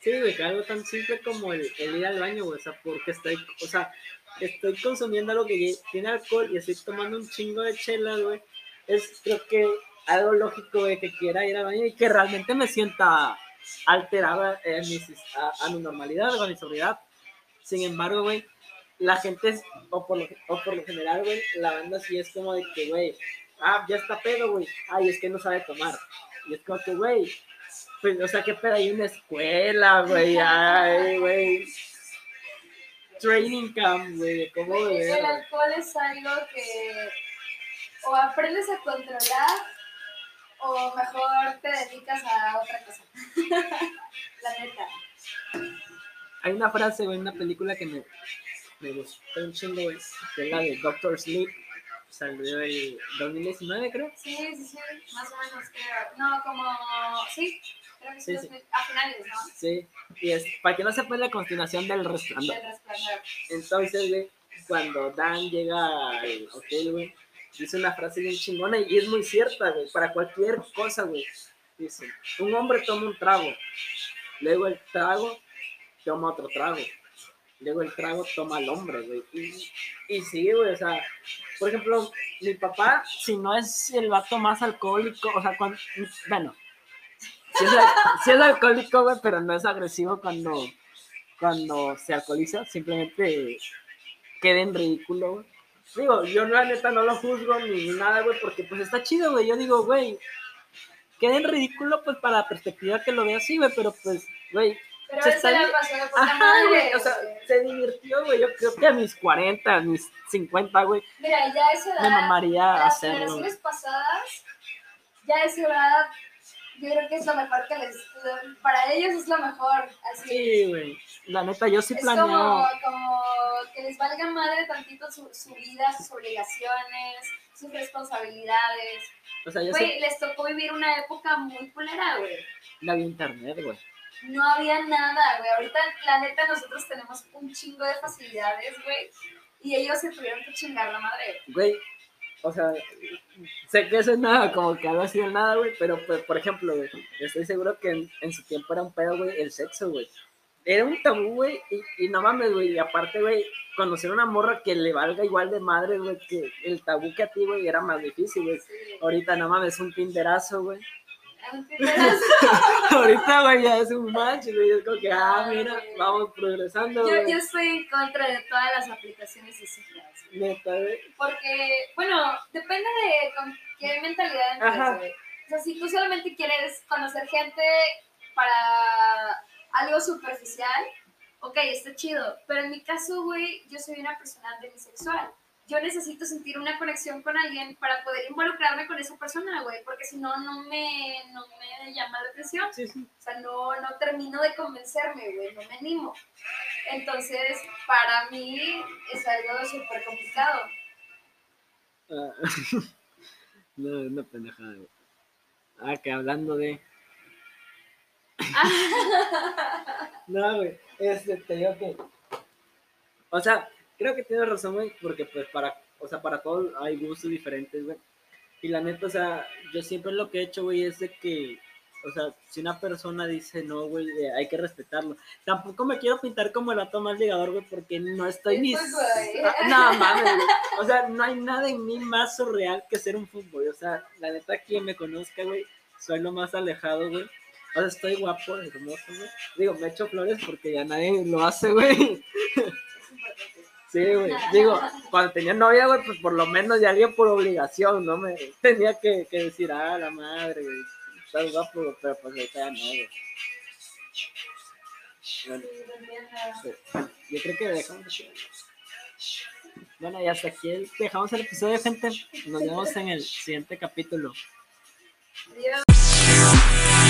sí, güey, algo tan simple como el, el ir al baño, güey, o sea, porque estoy, o sea, estoy consumiendo algo que tiene alcohol y estoy tomando un chingo de chelas, güey. Es, creo que algo lógico, güey, que quiera ir al baño y que realmente me sienta alterada en mi, sis- a, a mi normalidad, a mi sobriedad. Sin embargo, güey, la gente, es, o, por lo, o por lo general, güey, la banda sí es como de que, güey, ah, ya está pedo, güey, ay, es que no sabe tomar. Y es como que, güey, pues, o sea, qué pedo, hay una escuela, güey, ay, güey. Training camp, güey, cómo Güey. El alcohol es algo que o aprendes a controlar o mejor te dedicas a otra cosa. La neta. Hay una frase, güey, en una película que me, me gustó un chingo, es la de Doctor Sleep. Salió el 2019, creo. Sí, sí, sí, más o menos creo. No, como, sí, creo que sí, Sí, sí. a finales, ¿no? Sí, y es, para que no es la continuación del resplandor. Del resplandor. Entonces, güey, cuando Dan llega al hotel, güey, dice una frase bien chingona y es muy cierta, güey, para cualquier cosa, güey. Dice, un hombre toma un trago, luego el trago toma otro trago, luego el trago toma al hombre, güey. Y, sí, güey, o sea, por ejemplo, mi papá, si no es el vato más alcohólico, o sea, cuando, bueno, sí es alcohólico, güey, pero no es agresivo cuando, cuando se alcoholiza, simplemente queda en ridículo, güey. Digo, yo la neta no lo juzgo ni nada, güey, porque pues está chido, güey. Yo digo, güey, queda en ridículo, pues para la perspectiva que lo vea así, güey, pero pues, güey, Pero Se él la pasó de puta ajá, güey, o sea, se divirtió, güey. Yo creo que a mis 40, a mis 50, güey, Mira, ya a esa edad, me mamaría las hacerlo. güey. generaciones pasadas, ya a esa edad, yo creo que es lo mejor que les, para ellos es lo mejor, así. Sí, güey. La neta, yo sí es planeo. como, como que les valga madre tantito su, su vida, sus obligaciones, sus responsabilidades. O sea, yo Güey, sí les tocó vivir una época muy culera, güey. la en internet, güey. No había nada, güey. Ahorita, la neta, nosotros tenemos un chingo de facilidades, güey. Y ellos se tuvieron que chingar la madre. Güey, o sea, sé que eso es nada, como que algo así de nada, güey, pero pues, por ejemplo, güey, estoy seguro que en, en su tiempo era un pedo, güey, el sexo, güey. Era un tabú, güey, y, y no mames, güey, y aparte, güey, conocer una morra que le valga igual de madre, güey, que el tabú que a ti, güey, era más difícil, güey. Sí. Ahorita, no mames, un tinderazo, güey. Ahorita, güey, ya es un match, güey, es como que, ah, mira, vamos progresando, Yo, yo estoy en contra de todas las aplicaciones de citas. Neta, güey. Porque, bueno, depende de con qué mentalidad güey. O sea, si tú solamente quieres conocer gente para algo superficial, ok, está chido. Pero en mi caso, güey, yo soy una persona demisexual. Yo necesito sentir una conexión con alguien para poder involucrarme con esa persona, güey, porque si no, no me, no me llama la atención. Sí, sí. O sea, no, no termino de convencerme, güey, no me animo. Entonces, para mí es algo súper complicado. Ah, no, es una pendejada, güey. Ah, que hablando de. no, güey. Este, te digo que. O sea, creo que tienes razón, güey, porque pues para. O sea, para todos hay gustos diferentes, güey. Y la neta, o sea, yo siempre lo que he hecho, güey, es de que. O sea, si una persona dice no, güey, eh, hay que respetarlo. Tampoco me quiero pintar como el ato más ligador, güey, porque no estoy ni. Güey. Ah, No, mames, güey. O sea, no hay nada en mí más surreal que ser un fútbol. O sea, la neta, quien me conozca, güey, soy lo más alejado, güey. O sea, estoy guapo, hermoso, güey. Digo, me echo flores porque ya nadie lo hace, güey. Sí, güey. Digo, cuando tenía novia, güey, pues por lo menos ya alguien por obligación, ¿no? Me tenía que, decir, ah, la madre, güey. Pero pues ahorita ya no, güey. Bueno, yo creo que dejamos. Bueno, y hasta aquí dejamos el episodio, gente. Nos vemos en el siguiente capítulo. Adiós.